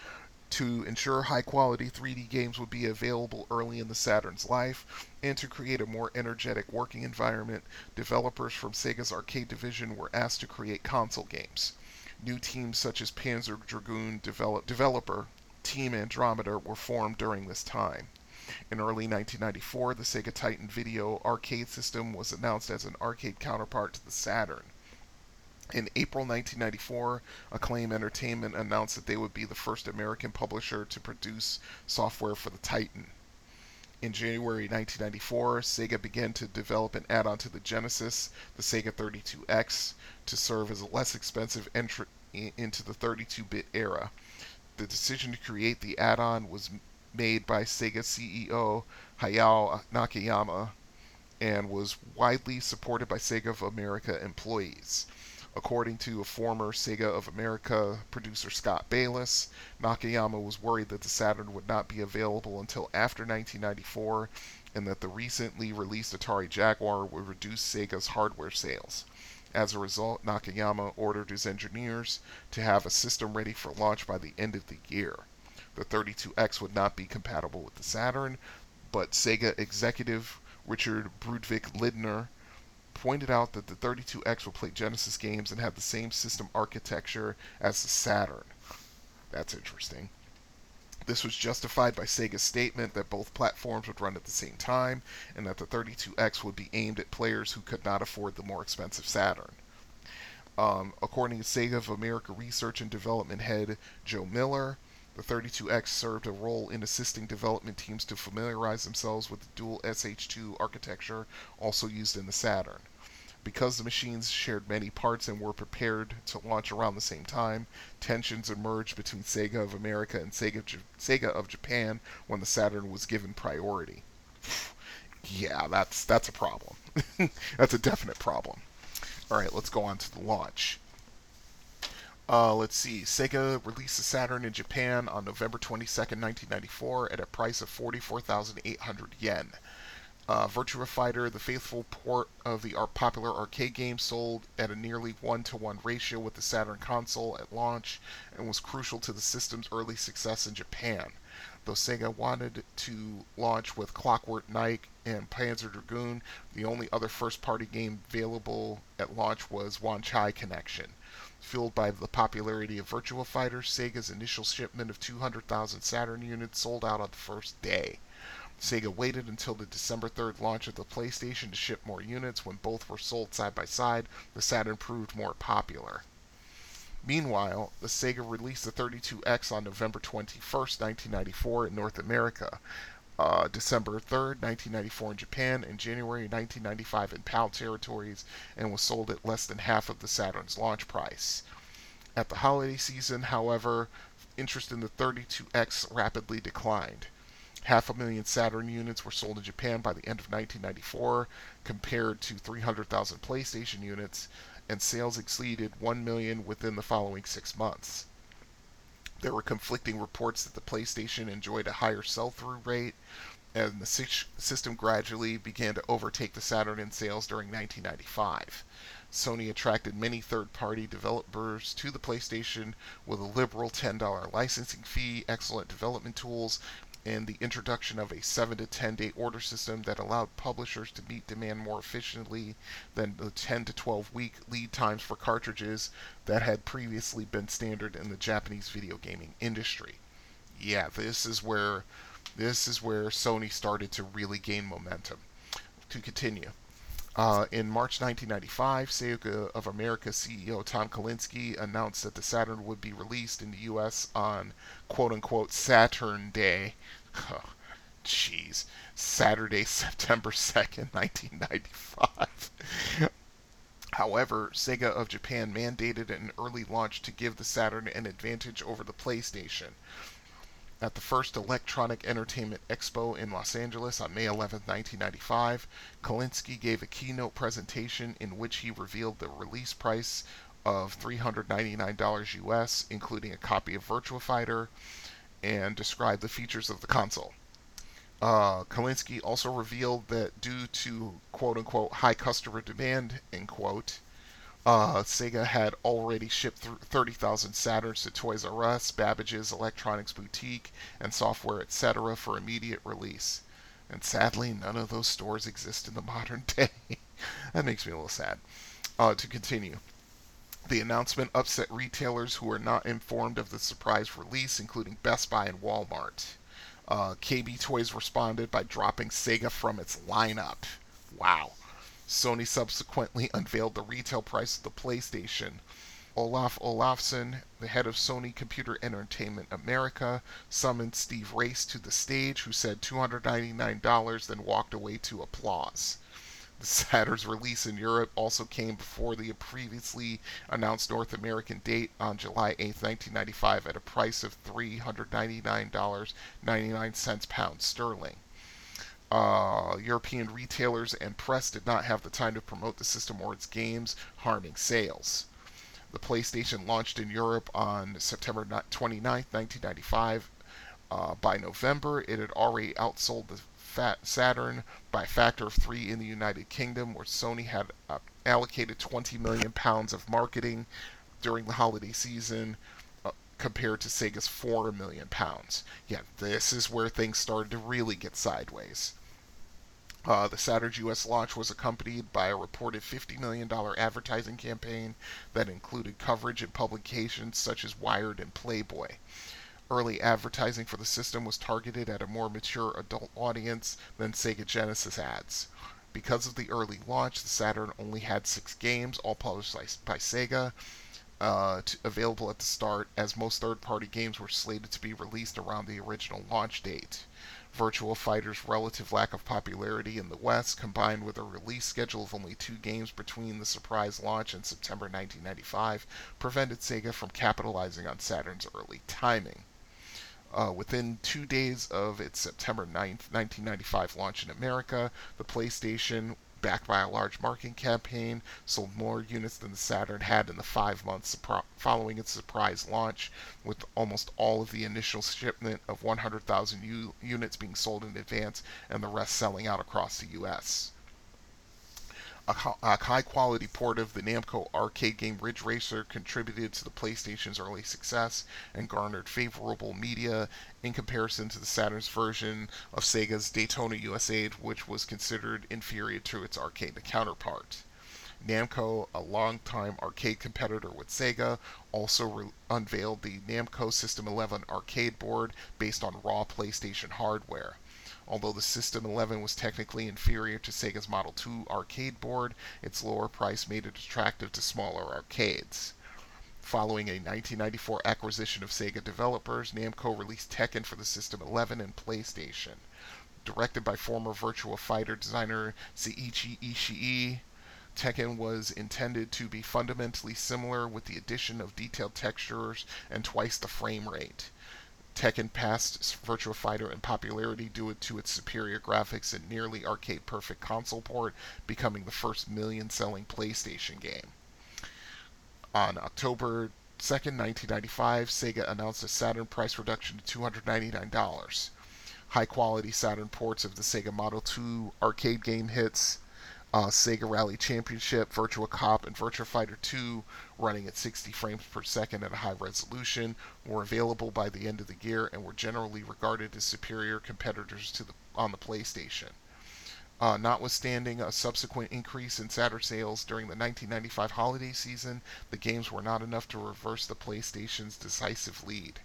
to ensure high quality 3D games would be available early in the Saturn's life, and to create a more energetic working environment, developers from Sega's arcade division were asked to create console games. New teams such as Panzer Dragoon develop, developer Team Andromeda were formed during this time. In early 1994, the Sega Titan Video arcade system was announced as an arcade counterpart to the Saturn. In April 1994, Acclaim Entertainment announced that they would be the first American publisher to produce software for the Titan. In January 1994, Sega began to develop an add on to the Genesis, the Sega 32X, to serve as a less expensive entry into the 32 bit era. The decision to create the add on was made by Sega CEO Hayao Nakayama and was widely supported by Sega of America employees. According to a former Sega of America producer Scott Bayless, Nakayama was worried that the Saturn would not be available until after 1994 and that the recently released Atari Jaguar would reduce Sega's hardware sales. As a result, Nakayama ordered his engineers to have a system ready for launch by the end of the year. The 32X would not be compatible with the Saturn, but Sega executive Richard Brudvik Lindner pointed out that the 32X will play Genesis games and have the same system architecture as the Saturn. That's interesting. This was justified by Sega's statement that both platforms would run at the same time and that the 32X would be aimed at players who could not afford the more expensive Saturn. Um, according to Sega of America research and development head Joe Miller, the 32X served a role in assisting development teams to familiarize themselves with the dual SH2 architecture also used in the Saturn. Because the machines shared many parts and were prepared to launch around the same time, tensions emerged between Sega of America and Sega, Sega of Japan when the Saturn was given priority. yeah, that's that's a problem. that's a definite problem. All right, let's go on to the launch. Uh, let's see. Sega released the Saturn in Japan on November 22nd, 1994, at a price of 44,800 yen. Uh, Virtua Fighter, the faithful port of the popular arcade game, sold at a nearly 1 to 1 ratio with the Saturn console at launch and was crucial to the system's early success in Japan. Though Sega wanted to launch with Clockwork Knight and Panzer Dragoon, the only other first party game available at launch was Wan Wanchai Connection. Fueled by the popularity of Virtua Fighter, Sega's initial shipment of 200,000 Saturn units sold out on the first day. Sega waited until the December 3rd launch of the PlayStation to ship more units. When both were sold side by side, the Saturn proved more popular. Meanwhile, the Sega released the 32X on November 21, 1994 in North America, uh, December 3rd, 1994 in Japan, and January 1995 in PAL territories, and was sold at less than half of the Saturn's launch price. At the holiday season, however, interest in the 32X rapidly declined. Half a million Saturn units were sold in Japan by the end of 1994, compared to 300,000 PlayStation units, and sales exceeded 1 million within the following six months. There were conflicting reports that the PlayStation enjoyed a higher sell through rate, and the system gradually began to overtake the Saturn in sales during 1995. Sony attracted many third party developers to the PlayStation with a liberal $10 licensing fee, excellent development tools, and the introduction of a 7 to 10 day order system that allowed publishers to meet demand more efficiently than the 10 to 12 week lead times for cartridges that had previously been standard in the Japanese video gaming industry. Yeah, this is where this is where Sony started to really gain momentum. To continue, uh, in March 1995, Sega of America CEO Tom Kalinske announced that the Saturn would be released in the U.S. on "quote unquote" Saturn Day. Oh, jeez, oh, Saturday, September 2nd, 1995. However, Sega of Japan mandated an early launch to give the Saturn an advantage over the PlayStation. At the first Electronic Entertainment Expo in Los Angeles on May 11, 1995, Kalinske gave a keynote presentation in which he revealed the release price of $399 US, including a copy of Virtua Fighter, and describe the features of the console. Uh, Kalinske also revealed that due to quote unquote high customer demand, end quote, Uh, Sega had already shipped 30,000 Saturns to Toys R Us, Babbage's Electronics Boutique, and Software Etc. for immediate release. And sadly, none of those stores exist in the modern day. that makes me a little sad. Uh, to continue. The announcement upset retailers who were not informed of the surprise release, including Best Buy and Walmart. Uh, KB Toys responded by dropping Sega from its lineup. Wow. Sony subsequently unveiled the retail price of the PlayStation. Olaf Olafsson, the head of Sony Computer Entertainment America, summoned Steve Race to the stage, who said $299, then walked away to applause. The Saturn's release in Europe also came before the previously announced North American date on July 8, 1995, at a price of $399.99 pounds sterling. Uh, European retailers and press did not have the time to promote the system or its games, harming sales. The PlayStation launched in Europe on September 29, 1995. Uh, by November, it had already outsold the Saturn by a factor of three in the United Kingdom, where Sony had uh, allocated 20 million pounds of marketing during the holiday season, uh, compared to Sega's 4 million pounds. Yeah, this is where things started to really get sideways. Uh, the Saturn's U.S. launch was accompanied by a reported $50 million advertising campaign that included coverage in publications such as Wired and Playboy. Early advertising for the system was targeted at a more mature adult audience than Sega Genesis ads. Because of the early launch, the Saturn only had six games, all published by Sega, uh, to, available at the start, as most third party games were slated to be released around the original launch date. Virtual Fighter's relative lack of popularity in the West, combined with a release schedule of only two games between the surprise launch and September 1995, prevented Sega from capitalizing on Saturn's early timing. Uh, within two days of its September 9th, 1995 launch in America, the PlayStation, backed by a large marketing campaign, sold more units than the Saturn had in the five months following its surprise launch, with almost all of the initial shipment of 100,000 u- units being sold in advance and the rest selling out across the U.S a, high quality port of the Namco arcade game Ridge Racer contributed to the PlayStation's early success and garnered favorable media in comparison to the Saturn's version of Sega's Daytona USA, which was considered inferior to its arcade counterpart. Namco, a longtime arcade competitor with Sega, also re- unveiled the Namco System 11 arcade board based on raw PlayStation hardware. Although the System 11 was technically inferior to Sega's Model 2 arcade board, its lower price made it attractive to smaller arcades. Following a 1994 acquisition of Sega developers, Namco released Tekken for the System 11 and PlayStation. Directed by former Virtua Fighter designer Seiichi Ishii, Tekken was intended to be fundamentally similar with the addition of detailed textures and twice the frame rate. Tekken passed Virtua Fighter in popularity due to its superior graphics and nearly arcade perfect console port, becoming the first million selling PlayStation game. On October 2nd, 1995, Sega announced a Saturn price reduction to $299. High quality Saturn ports of the Sega Model 2 arcade game hits uh, Sega Rally Championship, Virtua Cop, and Virtua Fighter 2, running at 60 frames per second at a high resolution, were available by the end of the year and were generally regarded as superior competitors to the, on the PlayStation. Uh, notwithstanding a subsequent increase in Saturn sales during the 1995 holiday season, the games were not enough to reverse the PlayStation's decisive lead.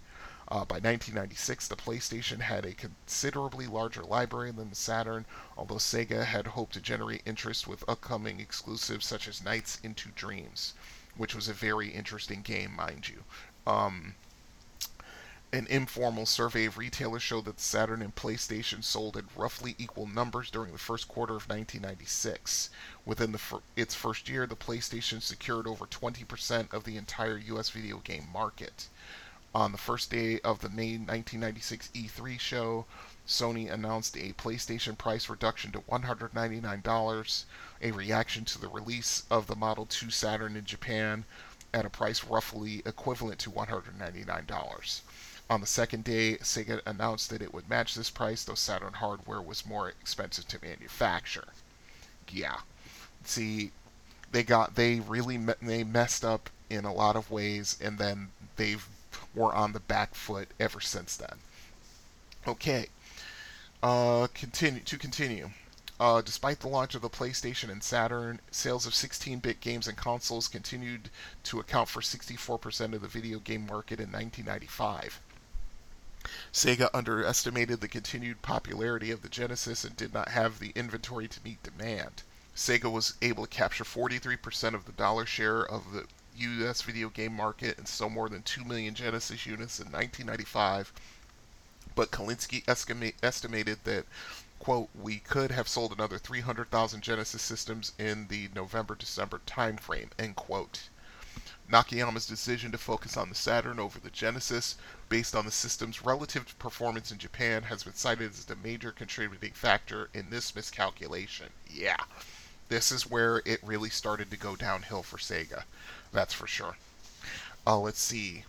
Uh, by 1996, the PlayStation had a considerably larger library than the Saturn, although Sega had hoped to generate interest with upcoming exclusives such as Nights into Dreams, which was a very interesting game, mind you. Um, an informal survey of retailers showed that the Saturn and PlayStation sold at roughly equal numbers during the first quarter of 1996. Within fir- its first year, the PlayStation secured over 20% of the entire US video game market. On the first day of the May 1996 E3 show, Sony announced a PlayStation price reduction to $199, a reaction to the release of the Model 2 Saturn in Japan at a price roughly equivalent to $199. On the second day, Sega announced that it would match this price, though Saturn hardware was more expensive to manufacture. Yeah. See, they got they really they messed up in a lot of ways, and then they were on the back foot ever since then. Okay, uh, continue to continue. Uh, despite the launch of the PlayStation and Saturn, sales of 16-bit games and consoles continued to account for 64% of the video game market in 1995. Sega underestimated the continued popularity of the Genesis and did not have the inventory to meet demand. Sega was able to capture 43% of the dollar share of the US video game market and sold more than 2 million Genesis units in 1995. But Kalinske estimate, estimated that, quote, we could have sold another 300,000 Genesis systems in the November December timeframe, end quote. Nakayama's decision to focus on the Saturn over the Genesis, based on the system's relative performance in Japan, has been cited as the major contributing factor in this miscalculation. Yeah, this is where it really started to go downhill for Sega. That's for sure. Uh, let's see.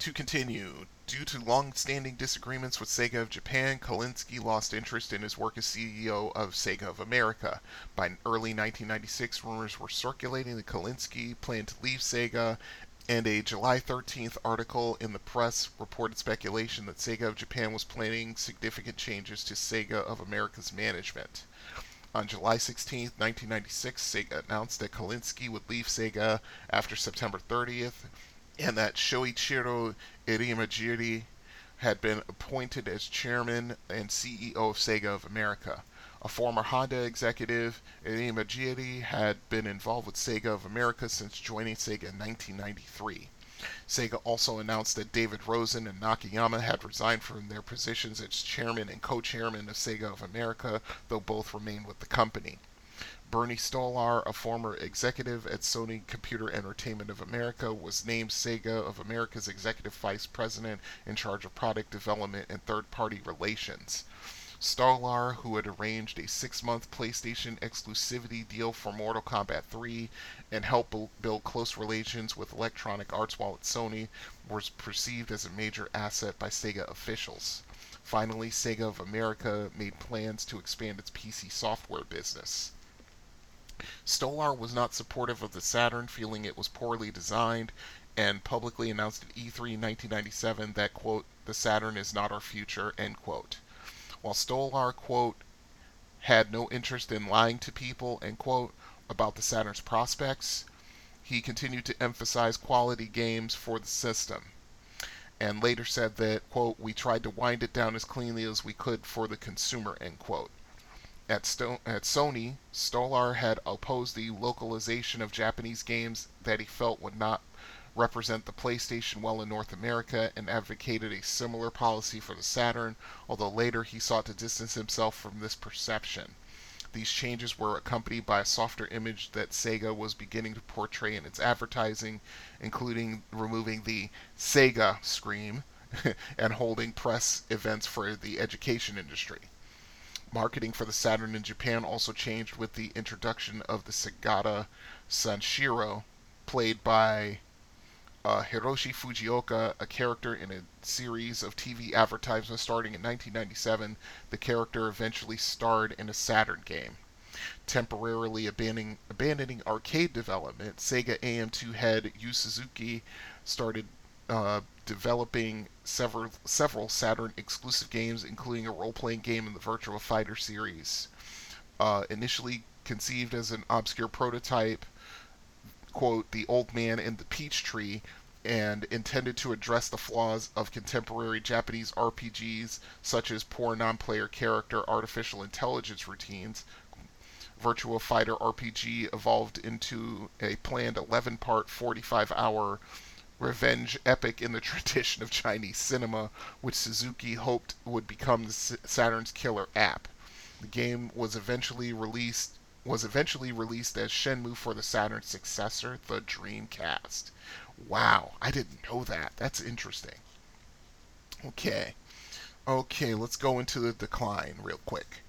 To continue, due to long-standing disagreements with Sega of Japan, Kalinske lost interest in his work as CEO of Sega of America. By early 1996, rumors were circulating that Kalinske planned to leave Sega, and a July 13th article in the press reported speculation that Sega of Japan was planning significant changes to Sega of America's management. On July 16, 1996, Sega announced that Kalinske would leave Sega after September 30th, and that Shoichiro Irimajiri had been appointed as chairman and CEO of Sega of America. A former Honda executive, Irimajiri had been involved with Sega of America since joining Sega in 1993. Sega also announced that David Rosen and Nakayama had resigned from their positions as chairman and co-chairman of Sega of America, though both remain with the company. Bernie Stolar, a former executive at Sony Computer Entertainment of America, was named Sega of America's executive vice president in charge of product development and third-party relations. Stolar, who had arranged a six-month PlayStation exclusivity deal for Mortal Kombat 3 and helped build close relations with Electronic Arts while at Sony, was perceived as a major asset by Sega officials. Finally, Sega of America made plans to expand its PC software business. Stolar was not supportive of the Saturn, feeling it was poorly designed, and publicly announced at E3 1997 that, quote, the Saturn is not our future, end quote. While Stolar, quote, had no interest in lying to people, end quote, about the Saturn's prospects, he continued to emphasize quality games for the system. And later said that, quote, we tried to wind it down as cleanly as we could for the consumer, end quote. At, Sto- at Sony, Stolar had opposed the localization of Japanese games that he felt would not represent the PlayStation well in North America and advocated a similar policy for the Saturn, although later he sought to distance himself from this perception. These changes were accompanied by a softer image that Sega was beginning to portray in its advertising, including removing the Sega scream and holding press events for the education industry. Marketing for the Saturn in Japan also changed with the introduction of the Segata Sanshiro, played by uh, Hiroshi Fujioka, a character in a series of TV advertisements starting in 1997. The character eventually starred in a Saturn game. Temporarily abandoning, abandoning arcade development, Sega AM2 head Yu Suzuki started uh, developing several several Saturn exclusive games, including a role-playing game in the Virtua Fighter series. Uh, initially conceived as an obscure prototype, quote, The Old Man and the Peach Tree, and intended to address the flaws of contemporary Japanese RPGs, such as poor non player character artificial intelligence routines. Virtua Fighter RPG evolved into a planned 11 part, 45 hour revenge epic in the tradition of Chinese cinema, which Suzuki hoped would become Saturn's killer app. The game was eventually released was eventually released as Shenmue for the Saturn's successor, the Dreamcast. Wow, I didn't know that. That's interesting. Okay. Okay, let's go into the decline real quick.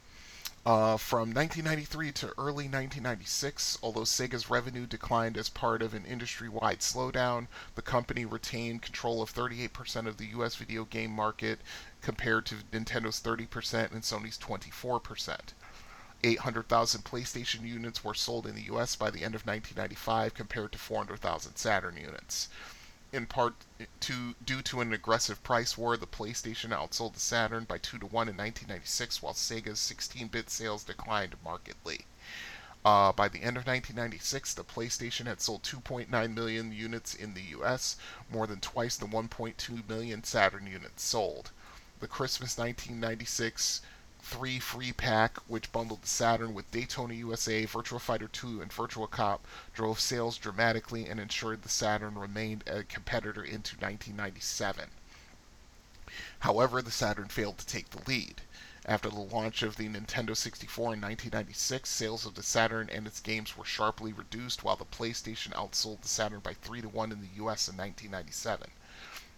Uh, from 1993 to early 1996, although Sega's revenue declined as part of an industry wide slowdown, the company retained control of 38% of the US video game market compared to Nintendo's 30% and Sony's 24%. 800,000 PlayStation units were sold in the US by the end of 1995 compared to 400,000 Saturn units. In part to, due to an aggressive price war, the PlayStation outsold the Saturn by 2 to 1 in 1996, while Sega's 16 bit sales declined markedly. Uh, by the end of 1996, the PlayStation had sold 2.9 million units in the US, more than twice the 1.2 million Saturn units sold. The Christmas 1996 3 free pack, which bundled the Saturn with Daytona USA, Virtua Fighter 2, and Virtua Cop, drove sales dramatically and ensured the Saturn remained a competitor into 1997. However, the Saturn failed to take the lead. After the launch of the Nintendo 64 in 1996, sales of the Saturn and its games were sharply reduced, while the PlayStation outsold the Saturn by 3 to 1 in the US in 1997.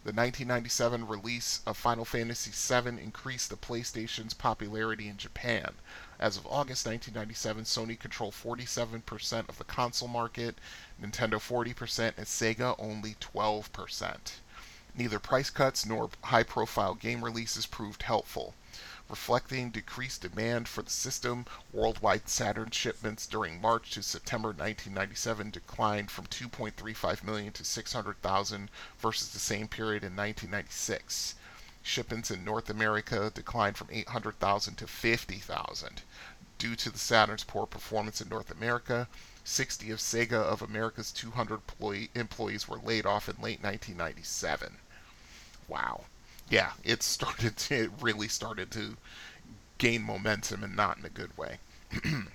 The 1997 release of Final Fantasy VII increased the PlayStation's popularity in Japan. As of August 1997, Sony controlled 47% of the console market, Nintendo 40%, and Sega only 12%. Neither price cuts nor high profile game releases proved helpful reflecting decreased demand for the system. Worldwide Saturn shipments during March to September 1997 declined from 2.35 million to 600,000 versus the same period in 1996. Shipments in North America declined from 800,000 to 50,000. Due to the Saturn's poor performance in North America, 60 of Sega of America's 200 employees were laid off in late 1997. Wow yeah, it started to, it really started to gain momentum and not in a good way.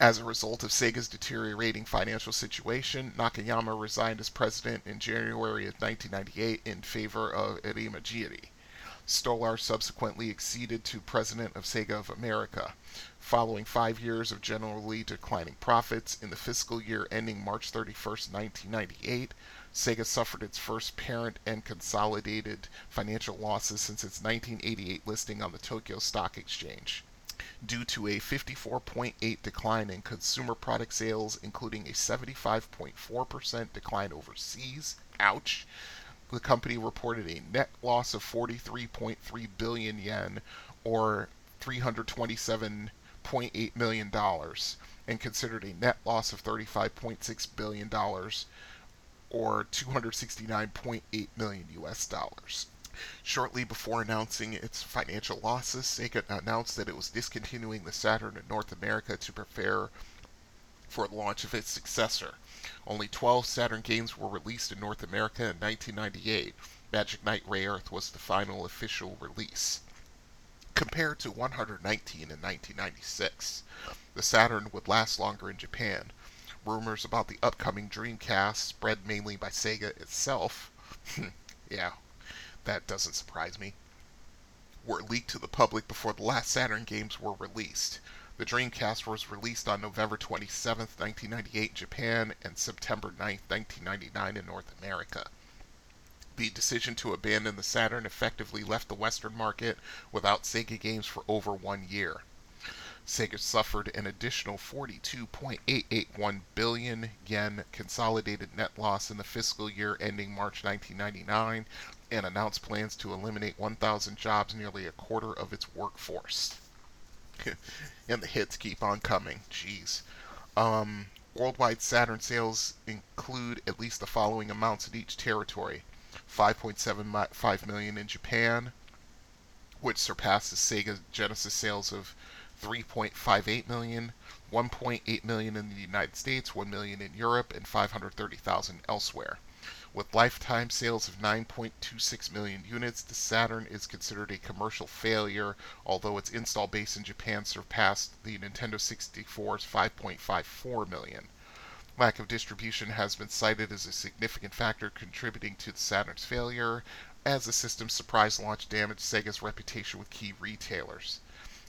As a result of Sega's deteriorating financial situation, Nakayama resigned as president in January of 1998 in favor of Irimajiri. Stolar subsequently acceded to president of Sega of America. Following five years of generally declining profits, in the fiscal year ending March 31, 1998, Sega suffered its first parent and consolidated financial losses since its 1988 listing on the Tokyo Stock Exchange. Due to a 54.8 decline in consumer product sales, including a 75.4% decline overseas, ouch, the company reported a net loss of 43.3 billion yen or 327.8 million dollars and considered a net loss of 35.6 billion dollars or 269.8 million US dollars. Shortly before announcing its financial losses, Sega announced that it was discontinuing the Saturn in North America to prepare for the launch of its successor. Only 12 Saturn games were released in North America in 1998. Magic Knight Rayearth was the final official release. Compared to 119 in 1996, the Saturn would last longer in Japan, rumors about the upcoming Dreamcast, spread mainly by Sega itself, yeah, that doesn't surprise me, were leaked to the public before the last Saturn games were released. The Dreamcast was released on November 27, 1998 in Japan and September 9, 1999 in North America. The decision to abandon the Saturn effectively left the Western market without Sega games for over one year. Sega suffered an additional 42.881 billion yen consolidated net loss in the fiscal year ending March 1999 and announced plans to eliminate 1,000 jobs, nearly a quarter of its workforce. and the hits keep on coming. Jeez. Um, worldwide Saturn sales include at least the following amounts in each territory 5.75 million in Japan, which surpasses Sega Genesis sales of 3.58 million, 1.8 million in the United States, 1 million in Europe, and 530,000 elsewhere. With lifetime sales of 9.26 million units, the Saturn is considered a commercial failure, although its install base in Japan surpassed the Nintendo 64's 5.54 million. Lack of distribution has been cited as a significant factor contributing to the Saturn's failure, as the system's surprise launch damaged Sega's reputation with key retailers.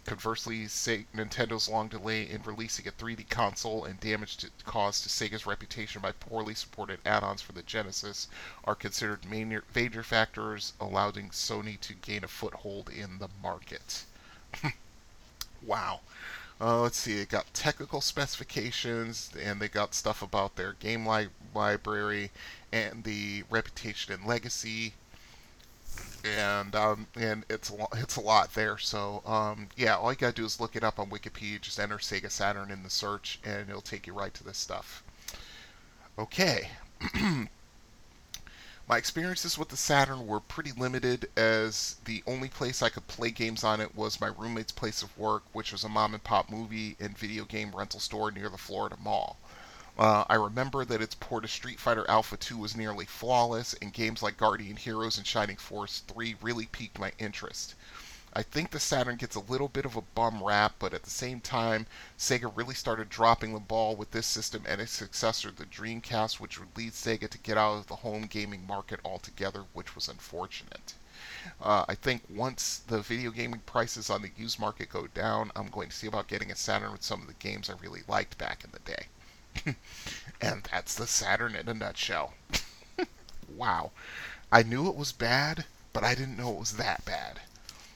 Conversely, Nintendo's long delay in releasing a 3D console and damage to, caused to Sega's reputation by poorly supported add-ons for the Genesis are considered major factors allowing Sony to gain a foothold in the market. wow. Uh, let's see, it got technical specifications, and they got stuff about their game li- library and the reputation and legacy. And um, and it's a lot, it's a lot there. So um, yeah, all you gotta do is look it up on Wikipedia. Just enter Sega Saturn in the search, and it'll take you right to this stuff. Okay. My experiences with the Saturn were pretty limited, as the only place I could play games on it was my roommate's place of work, which was a mom and pop movie and video game rental store near the Florida Mall. Uh, I remember that its port of Street Fighter Alpha 2 was nearly flawless, and games like Guardian Heroes and Shining Force 3 really piqued my interest. I think the Saturn gets a little bit of a bum rap, but at the same time, Sega really started dropping the ball with this system and its successor, the Dreamcast, which would lead Sega to get out of the home gaming market altogether, which was unfortunate. Uh, I think once the video gaming prices on the used market go down, I'm going to see about getting a Saturn with some of the games I really liked back in the day. and that's the Saturn in a nutshell. wow. I knew it was bad, but I didn't know it was that bad.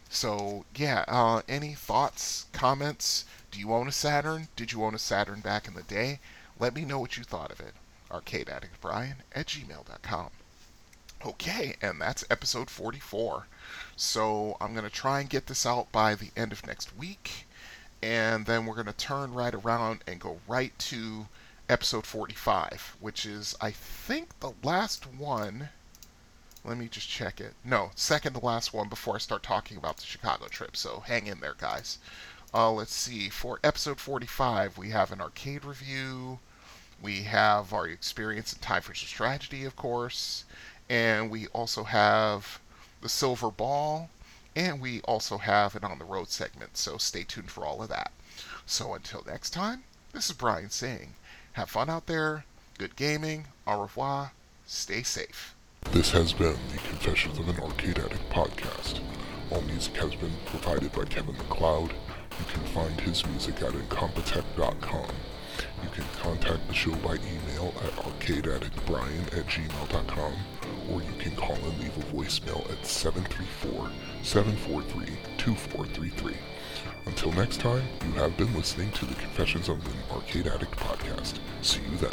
So yeah, uh, any thoughts, comments? Do you own a Saturn? Did you own a Saturn back in the day? Let me know what you thought of it. ArcadeAddictBrian at gmail.com. Okay, and that's episode 44. So I'm going to try and get this out by the end of next week. And then we're going to turn right around and go right to episode 45, which is, I think, the last one let me just check it. No, second to last one before I start talking about the Chicago trip. So hang in there, guys. Uh, let's see. For episode 45, we have an arcade review. We have our experience in Time for Tragedy, of course. And we also have the Silver Ball. And we also have an on the road segment. So stay tuned for all of that. So until next time, this is Brian saying, have fun out there, good gaming, au revoir, stay safe. This has been the Confessions of an Arcade Addict podcast. All music has been provided by Kevin MacLeod. You can find his music at incompetech.com. You can contact the show by email at arcadeaddictbrian at gmail.com or you can call and leave a voicemail at 734-743-2433. Until next time, you have been listening to the Confessions of an Arcade Addict podcast. See you then.